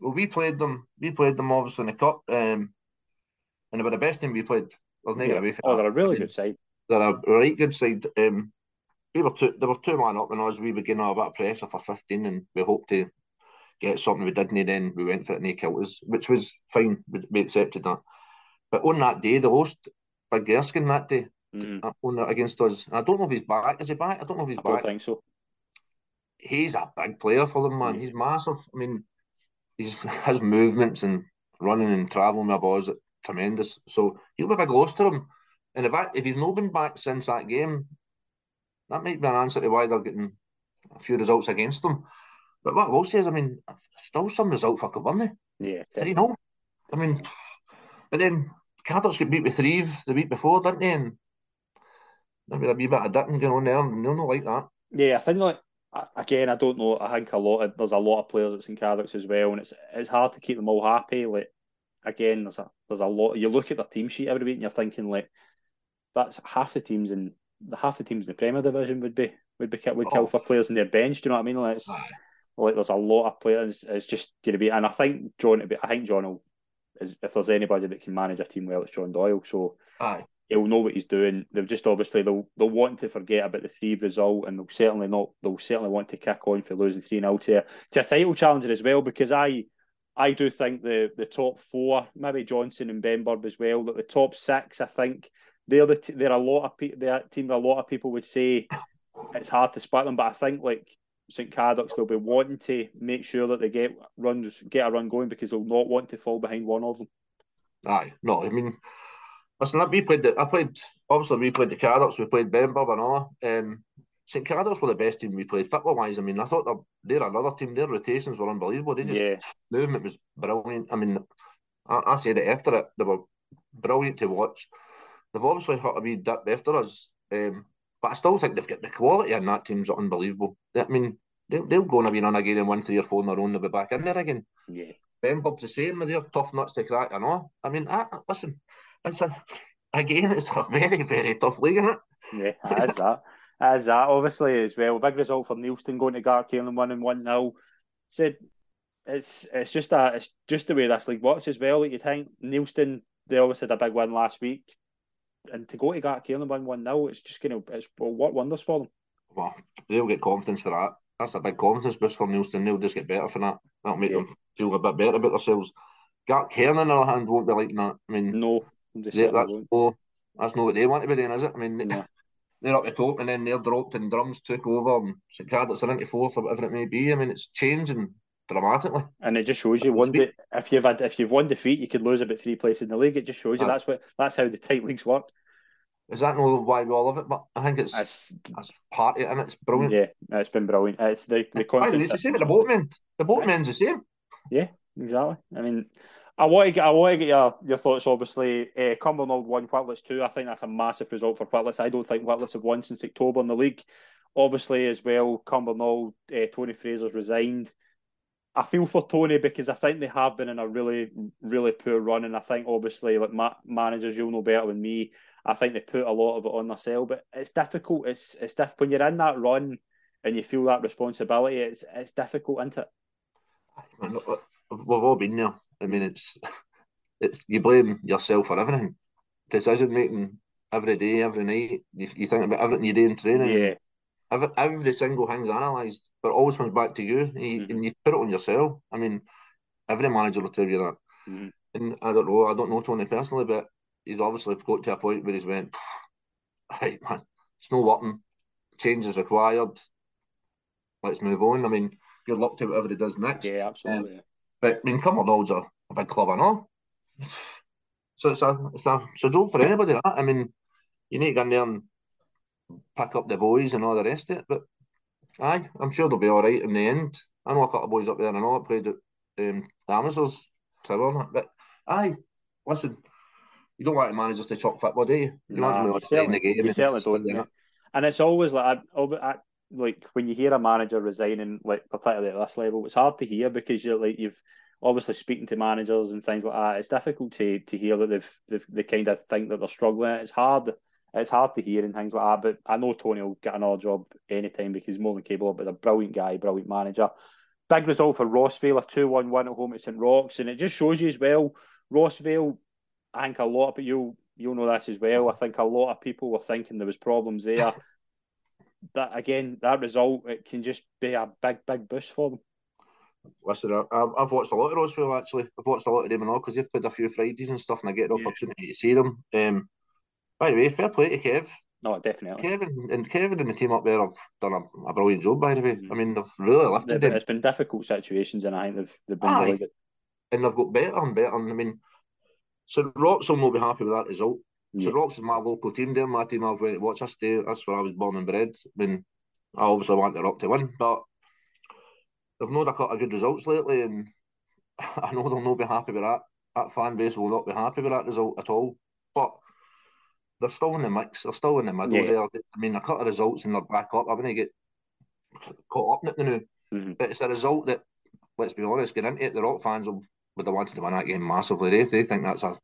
Well, we played them. We played them obviously in the cup, um, and they were the best team we played. There's no yeah. away from Oh, they're a really I mean, good side they're a right good side. Um, we were two, they were two man up, and as we began a bit of pressure for fifteen, and we hoped to get something we didn't. Then we went for it, and they killed us, which was fine. We, we accepted that. But on that day, the host Big Erskine that day mm. on that against us. I don't know if he's back. Is he back? I don't know if he's I back. I don't think so. He's a big player for them, man. Mm. He's massive. I mean, he's [laughs] his movements and running and traveling with balls are tremendous. So he'll be a big loss to them. And if if he's not been back since that game, that might be an answer to why they're getting a few results against them. But what I will say is, I mean, still some result for Kilbirnie. Eh? Yeah. 3 0. I mean, but then Cardinals get beat with three the week before, didn't they? And maybe a wee bit of dicking going on there, and they're not like that. Yeah, I think like again, I don't know. I think a lot of there's a lot of players at St Cardinals as well, and it's it's hard to keep them all happy. Like again, there's a there's a lot. You look at their team sheet every week, and you're thinking like that's half the teams in the half the teams in the Premier Division would be would be would kill oh. for players in their bench. Do you know what I mean? Like, like there's a lot of players. It's just going to be, and I think John. I think John will. If there's anybody that can manage a team well, it's John Doyle. So Aye. he'll know what he's doing. They've just obviously they'll they'll want to forget about the three result, and they'll certainly not. They'll certainly want to kick on for losing three 0 to to a title challenger as well. Because I I do think the the top four, maybe Johnstone and Benburb as well, that the top six, I think they're the t- they're a lot of people. That team, a lot of people would say it's hard to spot them, but I think like St Cadoc's, they'll be wanting to make sure that they get runs, get a run going because they'll not want to fall behind one of them. Aye, no, I mean, listen, we played. The, I played. Obviously, we played the Cadoc's, we played Benburb and all. Um, St Cadoc's were the best team we played football wise. I mean, I thought they're, they're another team. Their rotations were unbelievable. They just yeah. movement was brilliant. I mean, I, I said it after it. They were brilliant to watch. They've obviously hit a wee dip after us, um, but I still think they've got the quality in that team's unbelievable. I mean, they'll, they'll go on a win on again and win three or four in their own. They'll be back in there again. Yeah. Benburb's the same they're tough nuts to crack and all. I mean, I, listen, it's a again, it's a very, very tough league, isn't it? Yeah, that is that. As that obviously as well. Big result for Neilston going to Gartcairn winning one 0 Said it's it's just a it's just the way this league works as well. Like you think Neilston they always had a big win last week, and to go to Gartcairn and win one 0 it's just gonna it's will work wonders for them. Well, they'll get confidence for that. That's a big confidence boost for Neilston. They'll just get better for that. That'll make yeah. them feel a bit better about themselves. Gartcairn on the other hand won't be like that. I mean, no, they, that's no, that's not what they want to be doing, is it? I mean. [laughs] They're up the top and then they're dropped and drums took over and St Cadoc's are into fourth or whatever it may be. I mean, it's changing dramatically. And it just shows you one de- if you've had if you've won defeat, you could lose about three places in the league. It just shows you that's what that's how the tight leagues work. Is that not why we all love it? But I think it's it's, it's part of it and it's brilliant. Yeah, it's been brilliant. It's the the content. It's the same with the boatmen. The boatmen's the same. Yeah, exactly. I mean, I want to get I want to get your, your thoughts. Obviously, uh, Cumbernauld won, Whitletts two. I think that's a massive result for Whitletts. I don't think Whitletts have won since October in the league. Obviously, as well, Cumbernauld, uh, Tony Fraser's resigned. I feel for Tony because I think they have been in a really, really poor run, and I think obviously, like ma- managers, you'll know better than me. I think they put a lot of it on themselves, but it's difficult. It's it's diff- when you're in that run and you feel that responsibility. It's it's difficult, isn't it? Uh, we've all been there. I mean, it's it's you blame yourself for everything. Decision making every day, every night. You, you think about everything you do in training. Yeah. Every, every single thing's analysed, but always comes back to you, and you, mm-hmm. and you put it on yourself. I mean, every manager will tell you that. Mm-hmm. And I don't know, I don't know Tony personally, but he's obviously got to a point where he's went, right, man, it's no working. Change is required. Let's move on. I mean, good luck to whatever he does next. Yeah, absolutely. Um, but I mean, Cumbernauld a, a big club, I know. [sighs] So it's a it's a it's a job for anybody. That I mean, you need to go in there and pick up the boys and all the rest of it. But aye, I'm sure they'll be all right in the end. I know a couple of boys up there and know I played at um, the Amazons Tavern. But aye, listen, you don't want managers to chop football, do you? You nah, want to in the game. You certainly don't. And it's always like I, I, like when you hear a manager resigning, like particularly at this level, it's hard to hear because you're like you've obviously speaking to managers and things like that. It's difficult to to hear that they've, they've they kind of think that they're struggling. It's hard. It's hard to hear and things like that. But I know Tony will get another job anytime because he's more than capable. But a brilliant guy, brilliant manager. Big result for Rossvale, a 2 1 win at home at St Roch's. And it just shows you as well, Rossvale, I think a lot of you you'll know this as well. I think a lot of people were thinking there was problems there [laughs] that again, that result it can just be a big, big boost for them. Listen, I've watched a lot of Rossvale actually. I've watched a lot of them and all because they've played a few Fridays and stuff, and I get the yeah. opportunity to see them. Um, by the way, fair play to Kev. No, definitely. Kevin and Kevin and the team up there have done a, a brilliant job. By the way, mm. I mean they've really lifted them. It's been difficult situations, and I think they've they've been Aye. really good. And they've got better and better. And I mean, so Roch's will be happy with that result. Yeah. Roch's is my local team. There, my team I've went to watch. I stay. That's where I was born and bred. I mean, I obviously want the Rock to win, but they've not a couple of good results lately, and [laughs] I know they'll not be happy with that. That fan base will not be happy with that result at all. But they're still in the mix. They're still in the middle yeah. there. I mean, a couple of results and they're back up. I'm going to get caught up in it now. Mm-hmm. But it's a result that, let's be honest, getting into it, the Rock fans will, would have wanted to win that game massively. They, they think that's a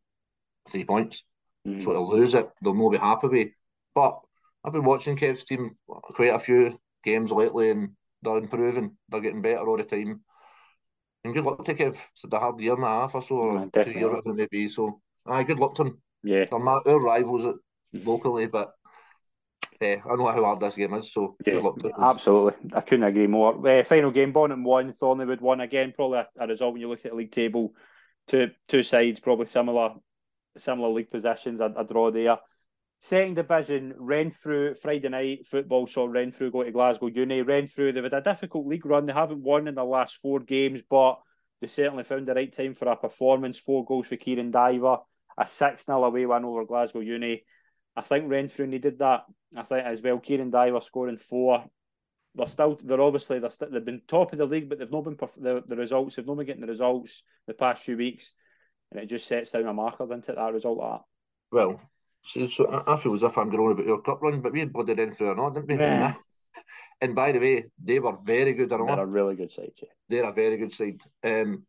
three points. Mm-hmm. So they'll lose it. They'll not be happy with. But I've been watching Kev's team quite a few games lately, and they're improving. They're getting better all the time. And good luck to Kev. It's a hard year and a half or so, or yeah, two years, whatever it may be. So, aye, good luck to him. Yeah. They're my, rivals at, locally, but uh, I know how hard this game is, so yeah, absolutely. I couldn't agree more. Uh, final game, Bonnet one, Thorniewood one again. Probably a, a, result when you look at the league table. Two two sides, probably similar similar league positions. A, a draw there. Second division, Renfrew Friday night football saw Renfrew go to Glasgow Uni. Renfrew they've had a difficult league run. They haven't won in the last four games, but they certainly found the right time for a performance. Four goals for Kieran Diver, a six 0 away win over Glasgow Uni. I think Renfrew needed that. I think as well. Kieran Diver scoring four. They're still. They're obviously. They're st- they've been top of the league, but they've not been perf- the, the results. They've not been getting the results the past few weeks, and it just sets down a marker, into that result. That. Well, so, so I feel as if I'm going about your cup run, but we had bloody Renfrew or not, didn't we? [laughs] And by the way, they were very good. They're a really good side. Yeah. They're a very good side. Um,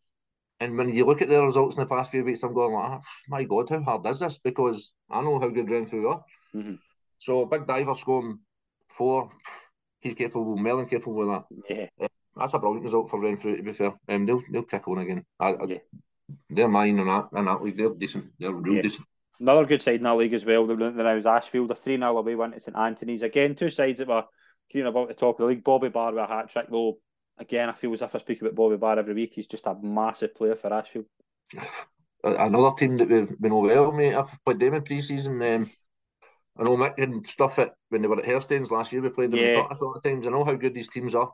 and when you look at their results in the past few weeks, I'm going like, oh, my God, how hard is this? Because I know how good Renfrew are. Mm-hmm. So big diver scoring four, he's capable, Melon capable of that. Yeah. Uh, that's a brilliant result for Renfrew, to be fair. Um, they'll, they'll kick on again. I, I, yeah. They're mine in that, in that league. They're decent. They're real yeah. decent. Another good side in that league as well. The now is Ashfield, a 3 0 away win to St Anthony's. Again, two sides that were clearing about the top of the league. Bobby Barr with a hat trick, though. Again, I feel as if I speak about Bobby Barr every week. He's just a massive player for Ashfield. Another team that we've been over well, mate. I've played them in pre season. Um, I know Mick and stuff it when they were at Harestanes last year. We played them yeah. a couple of times. I know how good these teams are.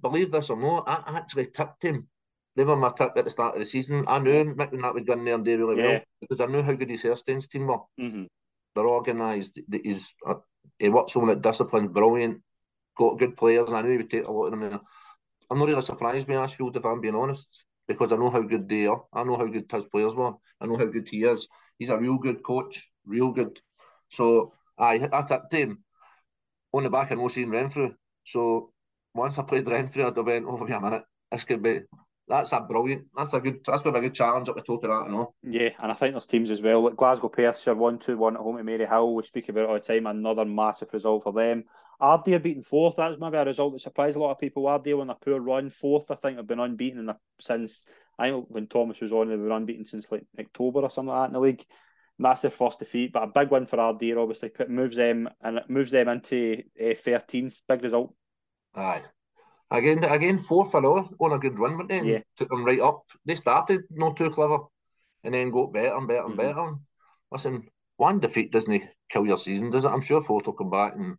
Believe this or not, I actually tipped him. They were my tip at the start of the season. I knew Mick and that would go in there and do really yeah. well because I knew how good his Harestanes team were. Mm-hmm. They're organised. He's uh, he works on that discipline, brilliant. Got good players, and I knew he would take a lot of them there. I'm not really surprised by Ashfield if I'm being honest, because I know how good they are. I know how good his players were. I know how good he is. He's a real good coach, real good. So I I tipped him on the back of no seeing Renfrew. So once I played Renfrew, I'd have went, oh, wait a minute, this could be that's a brilliant. That's a good. That's going to be a good challenge up the top of that, you know. Yeah, and I think there's teams as well. Like Glasgow Perth are one two one at home to Maryhill. We speak about it all the time. Another massive result for them. Ardeer beating Forth. That's maybe a result that surprised a lot of people. Ardeer on a poor run. Forth, I think, have been unbeaten in the, since I know when Thomas was on, they were unbeaten since like October or something like that in the league. And that's their first defeat, but a big win for Ardeer. Obviously, it moves them and it moves them into uh, thirteenth. Uh, big result. Aye, Again, again, four for all on a good run, but then yeah. took them right up. They started not too clever, and then got better and better and mm-hmm. better. Listen, one defeat doesn't kill your season, does it? I'm sure Forth will come back and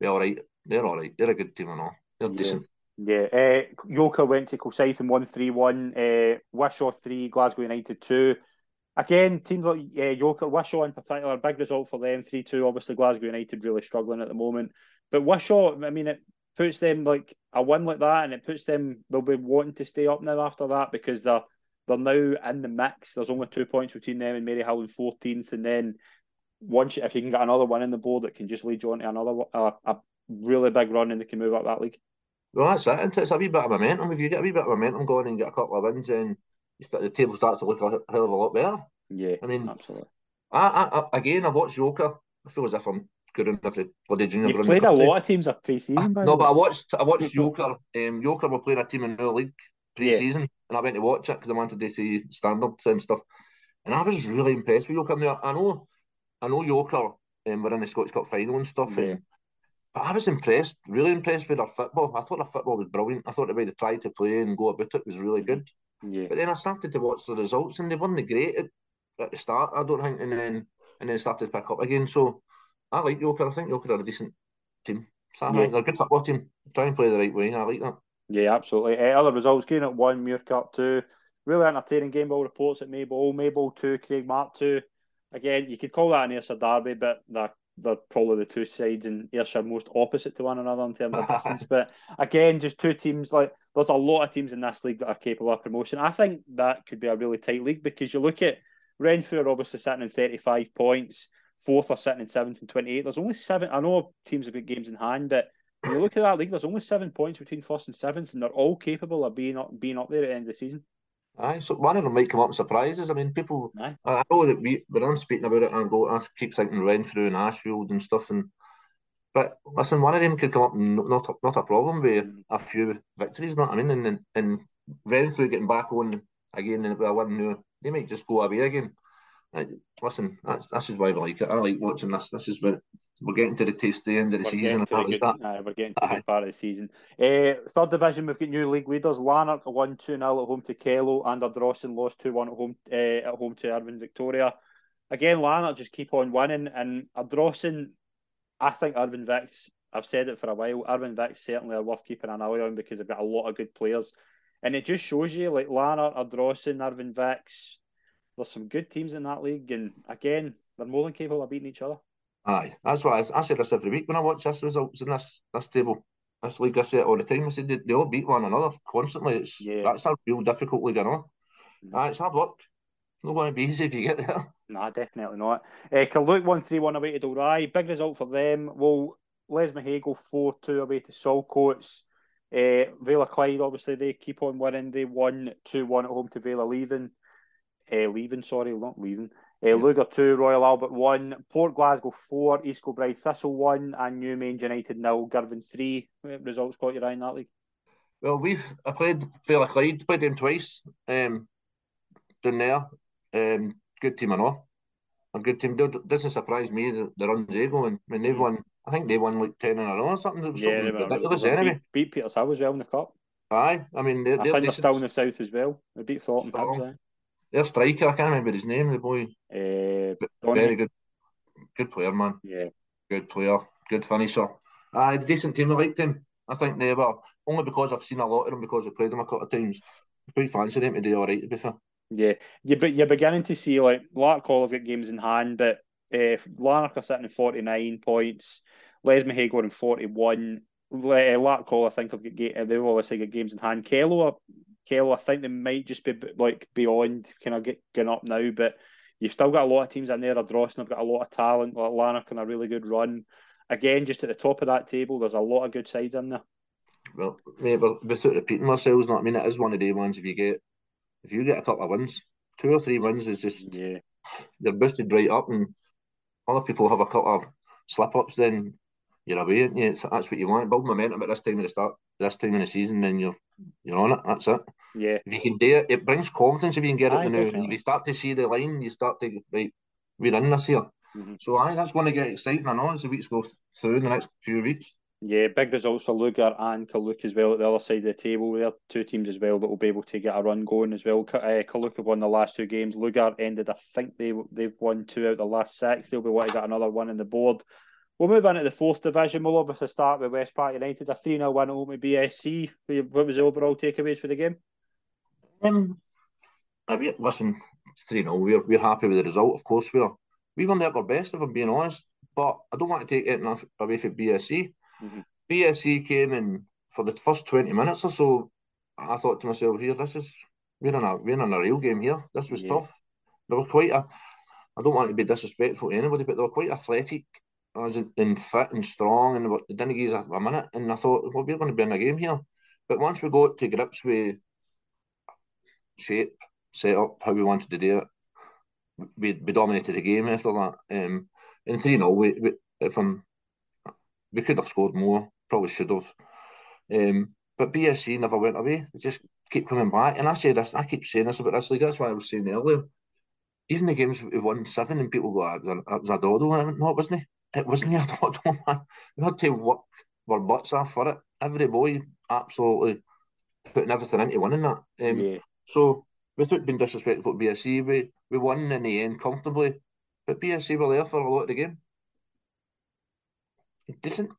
be all right. They're all right. They're a good team and all. They're yeah. decent. Yeah, uh, Yoker went to Kilsyth and won 3 1. Uh, Wishaw 3, Glasgow United 2. Again, teams like uh, Yoker, Wishaw in particular, big result for them 3 2. Obviously, Glasgow United really struggling at the moment. But Wishaw, I mean, it puts them like a win like that, and it puts them. They'll be wanting to stay up now after that because they're they're now in the mix. There's only two points between them and Maryhill in fourteenth, and then once if you can get another one in the board, it can just lead you on to another uh, a really big run, and they can move up that league. Well, that's it. It's a wee bit of momentum. If you get a wee bit of momentum going and get a couple of wins, then start, the table starts to look a hell of a lot better. Yeah, I mean, absolutely. I, I, I again, I've watched Yoker. I feel as if I'm good enough to bloody junior. You played a lot of teams of pre-season. no, but I watched I watched Yoker. Um, Yoker were playing a team in the league pre-season, yeah. and I went to watch it because I wanted to see standard and stuff. And I was really impressed with Yoker. Now I know, I know Yoker um, were in the Scottish Cup final and stuff. Yeah. And, but I was impressed, really impressed with their football. I thought their football was brilliant. I thought the way they tried to play and go about it was really good. Yeah. But then I started to watch the results, and they weren't great at, at the start. I don't think, and then and then started to pick up again. So I like Yoker. I think Yoker are a decent team. So yeah. They're a good football team. Try and play the right way. I like that. Yeah, absolutely. Uh, other results: Greenock one, Muirkirk two. Really entertaining game ball reports at Maybole. Maybole two, Craigmark two. Again, you could call that an Ayrshire derby, but they're, they're probably the two sides in Ayrshire most opposite to one another in terms of distance. [laughs] but again, just two teams like there's a lot of teams in this league that are capable of promotion. I think that could be a really tight league because you look at Renfrew are obviously sitting in 35 points fourth or sitting in seventh and 28. There's only seven. I know teams have got games in hand, but when you look at that league, there's only seven points between first and seventh, and they're all capable of being up, being up there at the end of the season. Aye, so one of them might come up with surprises. I mean, people. Aye. I know that we, when I'm speaking about it, I go, I keep thinking Renfrew and Ashfield and stuff, and but listen, one of them could come up not a, not a problem with a few victories. You know what I mean? And and, and Renfrew getting back on again and a win now, they might just go away again listen, that's this is why I like it. I like watching this. This is what we're getting to the tasty end of the we're season. Getting good, uh, we're getting to the part of the season. Uh, third division, we've got new league leaders. Lanark won 2 0 at home to Kello, and Ardrossan lost 2 1 at home uh, at home to Irvine Victoria. Again, Lanark just keep on winning, and Ardrossan, I think Irvine Vics, I've said it for a while, Irvine Vics certainly are worth keeping an eye on because they've got a lot of good players. And it just shows you, like Lanark, Ardrossan, Irvine Vics, there's some good teams in that league, and again, they're more than capable of beating each other. Aye, that's why I, I say this every week when I watch this results in this this table, this league. I say it all the time. I said they, they all beat one another constantly. It's yeah. that's a real difficult league, I know. Mm-hmm. Aye, it's hard work. It's not going to be [laughs] easy if you get there. Nah, definitely not. Uh, Carluke won three away to Dalry. Big result for them. Well, Lesmahagow four two away to Saltcoats. Uh, Vale Clyde obviously they keep on winning. They won two one at home to Vale Leaving. Uh, leaving, sorry, not leaving. Uh, yeah. Lugar 2, Royal Albert 1, Port Glasgow 4, East Kilbride Thistle 1, and Newmain United nil, Girvan 3. What results caught your eye in that league? Well, we've I played Vale Clyde, played them twice um, down there. Um, good team I know. A good team. It doesn't surprise me the, the runs they go and when they've won, I think they won like 10 in a row or something. Yeah, something ridiculous beat, anyway. Beat Petershill as well in the Cup. Aye, I mean, they're, I think they're still in the south as well. They beat Thornton Hibs, their striker, I can't remember his name, the boy. Uh, very good, good player, man. Yeah, good player, good finisher. Aye, decent team. I liked him. I think they were only because I've seen a lot of them because I've played them a couple of times. I quite fancy them to do all right. To be fair. Yeah, yeah, but you're beginning to see like Larkhall have got games in hand, but uh, Lanark are sitting in forty nine points. Lesmahagow in forty one. Uh, Larkhall, I think, have got they've obviously got games in hand. Kello are Kello, I think they might just be like beyond kind of get, getting up now, but you've still got a lot of teams in there. Ardrossan have got a lot of talent. Like Lanark on a really good run. Again, just at the top of that table, there's a lot of good sides in there. Well, maybe without repeating ourselves, not I mean it is one of the ones if you get if you get a couple of wins, two or three wins is just yeah. you're boosted right up, and other people have a couple of slip ups, then you're away, and you? that's what you want. Build momentum at this time of the start, this time of the season, then you're you're on it. That's it. Yeah. If you can do it, it brings confidence if you can get aye, it now. If you start to see the line, you start to right, we're in this here. Mm-hmm. So aye, that's going to get exciting. I know as the weeks go through in the next few weeks. Yeah, big results for Lugar and Carluke as well at the other side of the table. They're two teams as well that will be able to get a run going as well. Uh, Carluke have won the last two games. Lugar ended, I think they they've won two out of the last six. They'll be wanting to get another one in the board. We'll move on to the fourth division. We'll obviously start with West Park United, a 3 0 win at BSC. What was the overall takeaways for the game? Um, mean, listen, it's 3 0. We're, we're happy with the result. Of course, we are. We weren't at our best, if I'm being honest. But I don't want to take anything away from BSC. Mm-hmm. BSC came in for the first 20 minutes or so. I thought to myself, here, this is, we're in a, we're in a real game here. This was yeah. tough. They were quite a, I don't want to be disrespectful to anybody, but they were quite athletic as in fit and strong, and they didn't give us a, minute. And I thought, well, we're going to be in a game here. But once we got to grips with shape, set up, how we wanted to do it, we, we dominated the game after that. Um, in 3 0, we, we, if I'm, we could have scored more, probably should have. Um, but BSC never went away. They just keep coming back. And I say this, I keep saying this about this league. That's why I was saying earlier. Even the games we won seven and people go, ah, it was a dodo. And I no, it wasn't. It wasn't a dodo, man. We had to work our butts off for it. Every boy absolutely putting everything into winning that. Um, yeah. So without being disrespectful to BSC, we, we won in the end comfortably. But BSC were there for a lot of the game. Decent.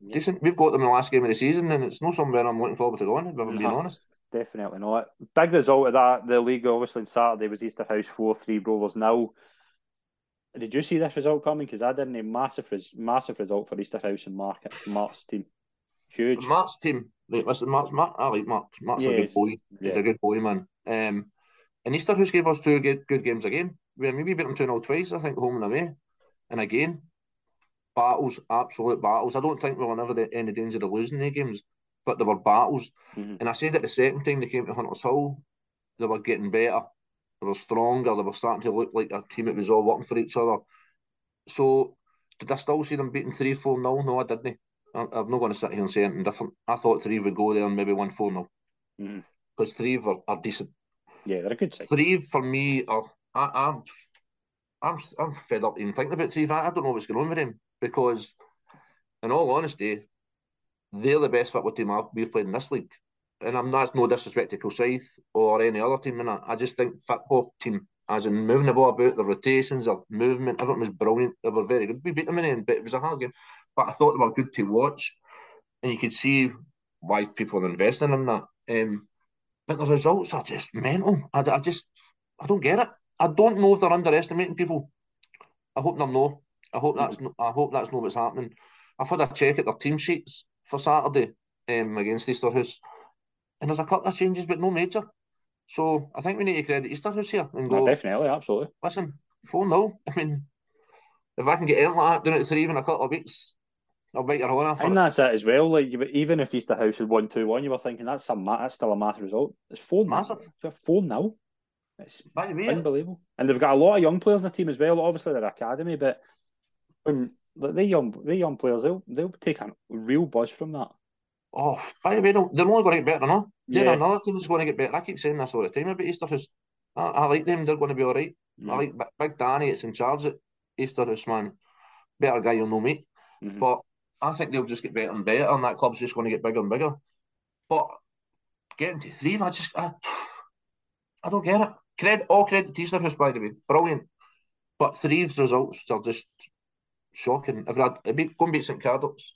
Yeah. Decent. We've got them in the last game of the season, and it's not somewhere I'm looking forward to going, if I'm being honest. Definitely not. Big result of that, the league obviously on Saturday was Easterhouse 4 Threave Rovers now. Did you see this result coming? Because I didn't. A massive, massive result for Easterhouse and Mark, Mark's team. Huge. Mark's team. Like, listen, Mark's, Mark, I like Mark. Mark's yeah, a good boy. Yeah. He's a good boy, man. Um, and Easterhouse gave us two good, good games again. We maybe beat them 2 0 twice, I think, home and away. And again, battles, absolute battles. I don't think we were never in any danger of losing the games, but there were battles. Mm-hmm. And I said that the second time they came to Hunters Hill, they were getting better. They were stronger. They were starting to look like a team that was all working for each other. So, did I still see them beating Threave 4 0? No, I didn't. I'm not going to sit here and say anything different. I thought Threave would go there and maybe win 4 0. Because mm-hmm. Threave are, are decent. Yeah, they're a good side. Threave for me are. I, I'm, I'm, I'm fed up even thinking about Threave. I don't know what's going on with him because, in all honesty, they're the best football team I've, we've played in this league. And I'm that's no disrespect to Kilsyth or any other team. And I, just think football team, as in moving the ball about, the rotations, the movement, everything was brilliant. They were very good. We beat them in the end, but it was a hard game. But I thought they were good to watch, and you could see why people are investing in that. Um, but the results are just mental. I, I just, I don't get it. I don't know if they're underestimating people. I hope they're no. I hope that's. I hope that's not what's happening. I've had a check at their team sheets for Saturday um, against Easterhouse, and there's a couple of changes, but no major. So I think we need to credit Easterhouse here and go. No, definitely, absolutely. Listen, four 0 [laughs] I mean, if I can get anything like that doing it three in a couple of weeks, I'll bite your horn off. And that's it as well. Like even if Easterhouse had won two one, you were thinking that's some that's still a massive result. It's four massive. Four now. It's By the way, unbelievable. And they've got a lot of young players in the team as well. Obviously, their academy, but when the young the young players, they'll they'll take a real buzz from that. Oh, by the way, they're only going to get better, no? Yeah. Then another team is going to get better. I keep saying this all the time about Easterhouse. I, I like them. They're going to be all right. Mm. I like Big Danny. It's in charge at Easterhouse, man. Better guy you'll know me. Mm-hmm. But I think they'll just get better and better, and that club's just going to get bigger and bigger. But getting to Threave, I just I, I don't get it. Credit all credit to Easterhouse, by the way, brilliant. But Threave's results are just shocking. If I beat, go and beat St Cadoc's,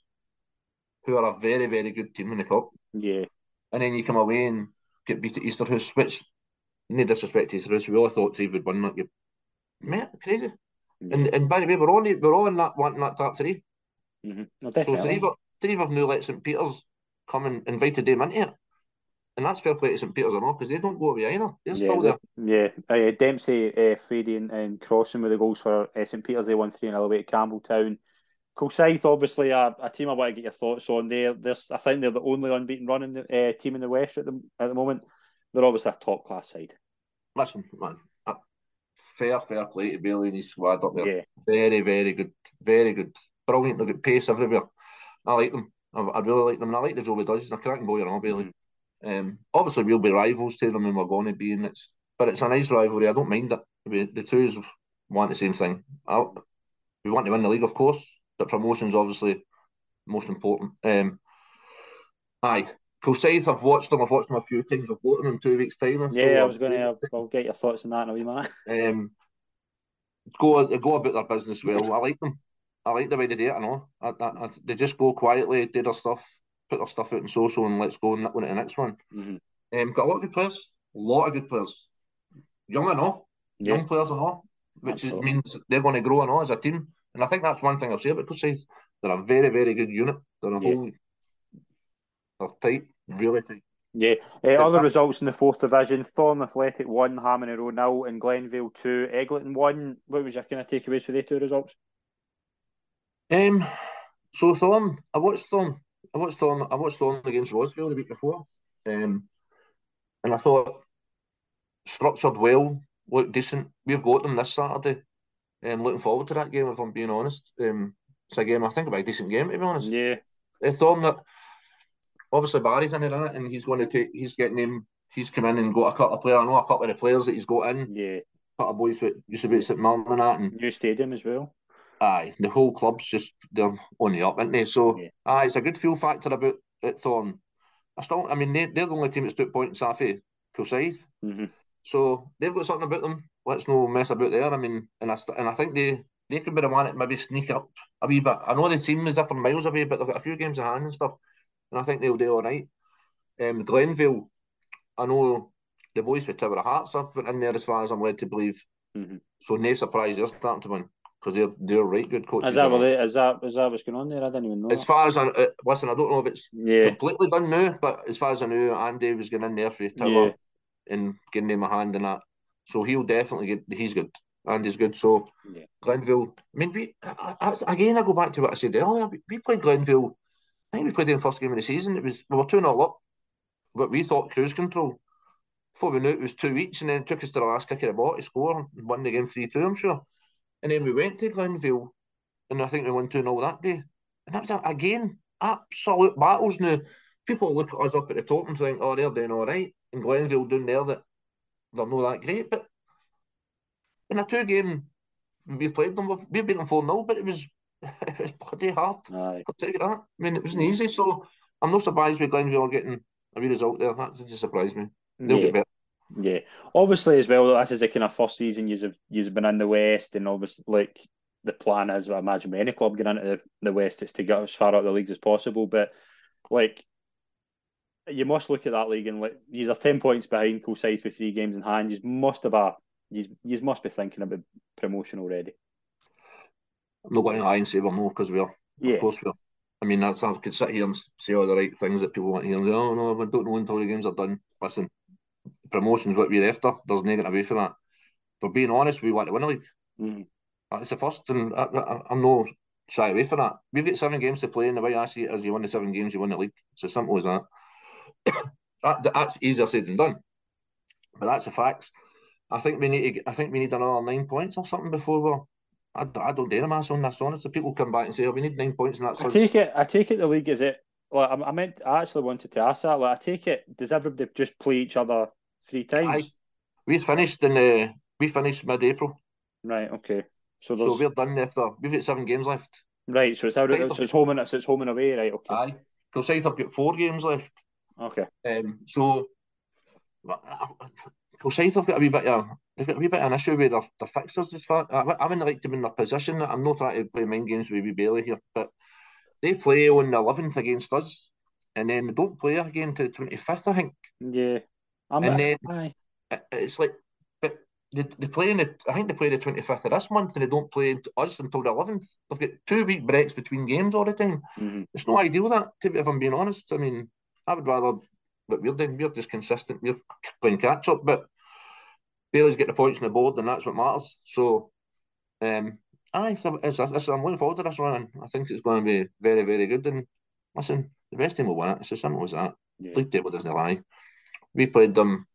who are a very, very good team in the cup. Yeah. And then you come away and get beat at Easterhouse, which, no disrespect to Easterhouse, we all thought Threave would win that game. Man, crazy. Yeah. And and by the way, we're all we're all in that wanting that top 3 mm-hmm. no, so three of three of new let St Peter's come and invited them into it. And that's fair play to St Peter's or not, because they don't go away either. They're yeah, still there. Yeah, uh, Dempsey, uh, Frady, and, and Crossan with the goals for uh, St Peter's. They won 3 0 away at Campbeltown. Kilsyth, obviously, a, a team I want to get your thoughts on. There, there's, I think they're the only unbeaten running the, uh, team in the West at the at the moment. They're obviously a top class side. Listen, man, fair, fair play to Bailey and his squad up there. Yeah. Very, very good, very good, brilliant. They've got pace everywhere. I like them. I, I really like them, and I like the job he does. He's a cracking boy, you know, Bailey. Mm. Um, obviously, we'll be rivals to them, and we're going to be, and it's but it's a nice rivalry. I don't mind it. We, the two want the same thing. I, we want to win the league, of course, but promotion's obviously most important. Um, aye, Kilsyth, I've watched them. I've watched them a few times. I've watched them in two weeks' time. Yeah, so I was going to. I'll get your thoughts on that in a wee minute. [laughs] Um, go go about their business well. I like them. I like the way they do it. I know. I, I, I, they just go quietly, do their stuff, put their stuff out in social and let's go and on to the next one. Mm-hmm. Um, got a lot of good players, a lot of good players. Young and all, yeah. young players and all, which is, means they're going to grow and all as a team. And I think that's one thing I'll say about Forsyth. They're a very, very good unit. They're a yeah. whole, they're tight, really tight. Yeah. Uh, other results in the fourth division: Thorn Athletic one, Harmony Road nil, and Glenvale two, Eglinton one. What was your kind of takeaways for the two results? Um, so Thorn, I watched Thorn. I watched Thorn. I watched Thorn against Rossvale the week before, um, and I thought structured well, looked decent. We've got them this Saturday. Um, looking forward to that game. If I'm being honest, um, it's a game I think be a decent game to be honest. Yeah, I thought that obviously Barry's in it, in it, and he's going to take. He's getting him. He's come in and got a couple of players. I know a couple of the players that he's got in. Yeah, a couple of boys that used to be at St Martin and that, and new stadium as well. Aye, the whole club's just they're on the up, aren't they? So yeah. aye, it's a good feel factor about it. Thorn. I still, I mean, they, they're the only team that's took points off of Kilsyth. Mm-hmm. So they've got something about them. Let's no mess about there. I mean, and I and I think they they could be the one that maybe sneak up a wee bit. I know the team is different miles away, but they've got a few games in hand and stuff, and I think they'll do all right. Um, Glenvale, I know the boys for Tower of Hearts have been in there as far as I'm led to believe. Mm-hmm. So no surprise they're starting to win because they're they're right good coaches. Is that what they, is that is that what's going on there? I didn't even know. As far as I uh, listen, I don't know if it's yeah. completely done now, but as far as I knew, Andy was getting in there for tower yeah. and getting him a hand in that. So he'll definitely get. He's good. Andy's good. So yeah. Glenvale. I mean, we I, I, again. I go back to what I said earlier. We, we played Glenvale. I think we played in the first game of the season. It was we were two 0 up, but we thought cruise control. Before we knew it, it was two weeks, and then it took us to the last kick of the ball to score and won the game three two. I'm sure. And then we went to Glenvale, and I think we won 2 0 that day. And that was, again, absolute battles now. People look at us up at the top and think, oh, they're doing all right. And Glenvale doing there that they're not that great. But in a two game, we've played them, we've beaten them 4 0, but it was [laughs] it was bloody hard. Aye. I'll tell you that. I mean, it wasn't easy. So I'm not surprised with Glenvale getting a wee result there. That just surprised me. They'll yeah. get better. Yeah, obviously as well. This is the kind of first season you've you've been in the West, and obviously like the plan is, I imagine, with any club getting into the, the West, is to get as far out the leagues as possible. But like, you must look at that league and like, these are ten points behind Kilsyth with three games in hand. You must have a, you, must be thinking about promotion already. I'm not going to lie and say we're no because we're, Yeah, of course we're. I mean, that's I could sit here and say all the right things that people want to hear. And say, oh no, we don't know until the games are done. Listen, promotion's what we're after. There's no getting away for that. For being honest, we want to win a league. Mhm. That's the first, and I, I, I'm no shy away for that. We've got seven games to play, and the way I see it is, you win the seven games, you win the league. It's as simple as that. That that's easier said than done, but that's the facts. I think we need to. I think we need another nine points or something before we're. I, don't- I don't dare mass on this. Honestly, people come back and say, "Oh, we need nine points," and that's I take it. I take it. The league is it. Like I, I meant. I actually wanted to ask that. Like I take it. Does everybody just play each other three times? Aye. we finished in uh, we finished mid-April, Right. Okay. So so we're done after. We've got seven games left. right. So it's out. So it's home and so it's home and away. Right. Okay. Aye, Kilsyth have got four games left. Okay. Um, so Kilsyth have got a wee bit of they've got a wee bit of an issue with their, their fixtures. As far I, I wouldn't like them in their position. That I'm not trying to play mind games with wee Bailey here, but they play on the 11th against us, and then they don't play again to the 25th. I think Yeah. I'm. And then- aye. It's like, but they, they play in the I think they play the 25th of this month, and they don't play us until the 11th. They've got two week breaks between games all the time. Mhm. It's not ideal that, to if I'm being honest. I mean, I would rather, but we're doing, we're just consistent, we're playing catch up, but Bailey's get the points on the board, and that's what matters. So, um, aye, so it's, it's, I'm looking forward to this one, and I think it's going to be very, very good. And listen, the best team will win it. It's as simple as that. Yeah. League table doesn't lie. We played them,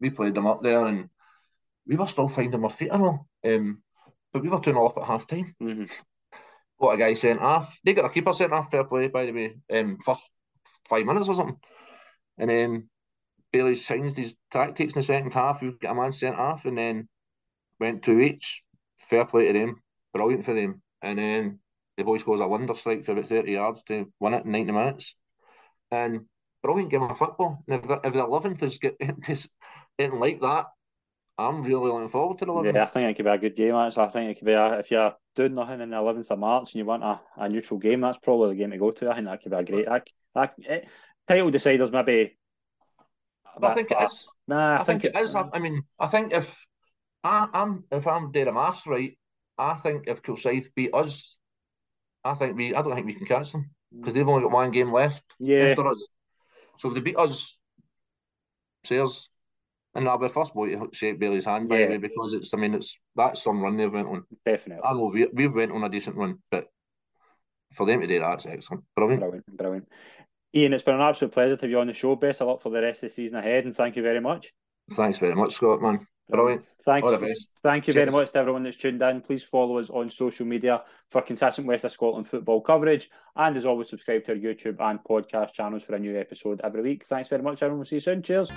we played them up there, and we were still finding our feet and all. Um, but we were 2 0 up at half time. Mhm. Got a guy sent off. They got a keeper sent off, fair play, by the way, um, first five minutes or something. And then Bailey changed his tactics in the second half. We got a man sent off and then went to each. Fair play to them. Brilliant for them. And then the boy scores a wonder strike for about 30 yards to win it in 90 minutes. And brilliant game of football. And if the, if the 11th [laughs] is getting like that, I'm really looking forward to the 11th. Yeah, I think it could be a good game. Actually, I think it could be a, if you're doing nothing on the eleventh of March and you want a, a neutral game, that's probably the game to go to. I think that could be a great. I, I, eh, title deciders maybe. I think it but- Nah, I, think, it is. I, I mean, I think if I, I'm if I'm the maths right, I think if Kilsyth beat us, I think we I don't think we can catch them because they've only got one game left Yeah, after us. So if they beat us, Sayers, and I'll be the first boy to shake Bailey's hand by Yeah. the way because it's I mean it's that's some run they've went on. definitely. I know we we've went on a decent run, but for them to do that, it's excellent, brilliant. Brilliant, brilliant. Ian, it's been an absolute pleasure to be on the show. Best of luck for the rest of the season ahead, and thank you very much. Thanks very much, Scott. Man, brilliant. Thanks. All the best. Thank you very much to everyone that's tuned in. Please follow us on social media for consistent West of Scotland football coverage. And as always, subscribe to our YouTube and podcast channels for a new episode every week. Thanks very much, everyone. We'll see you soon. Cheers.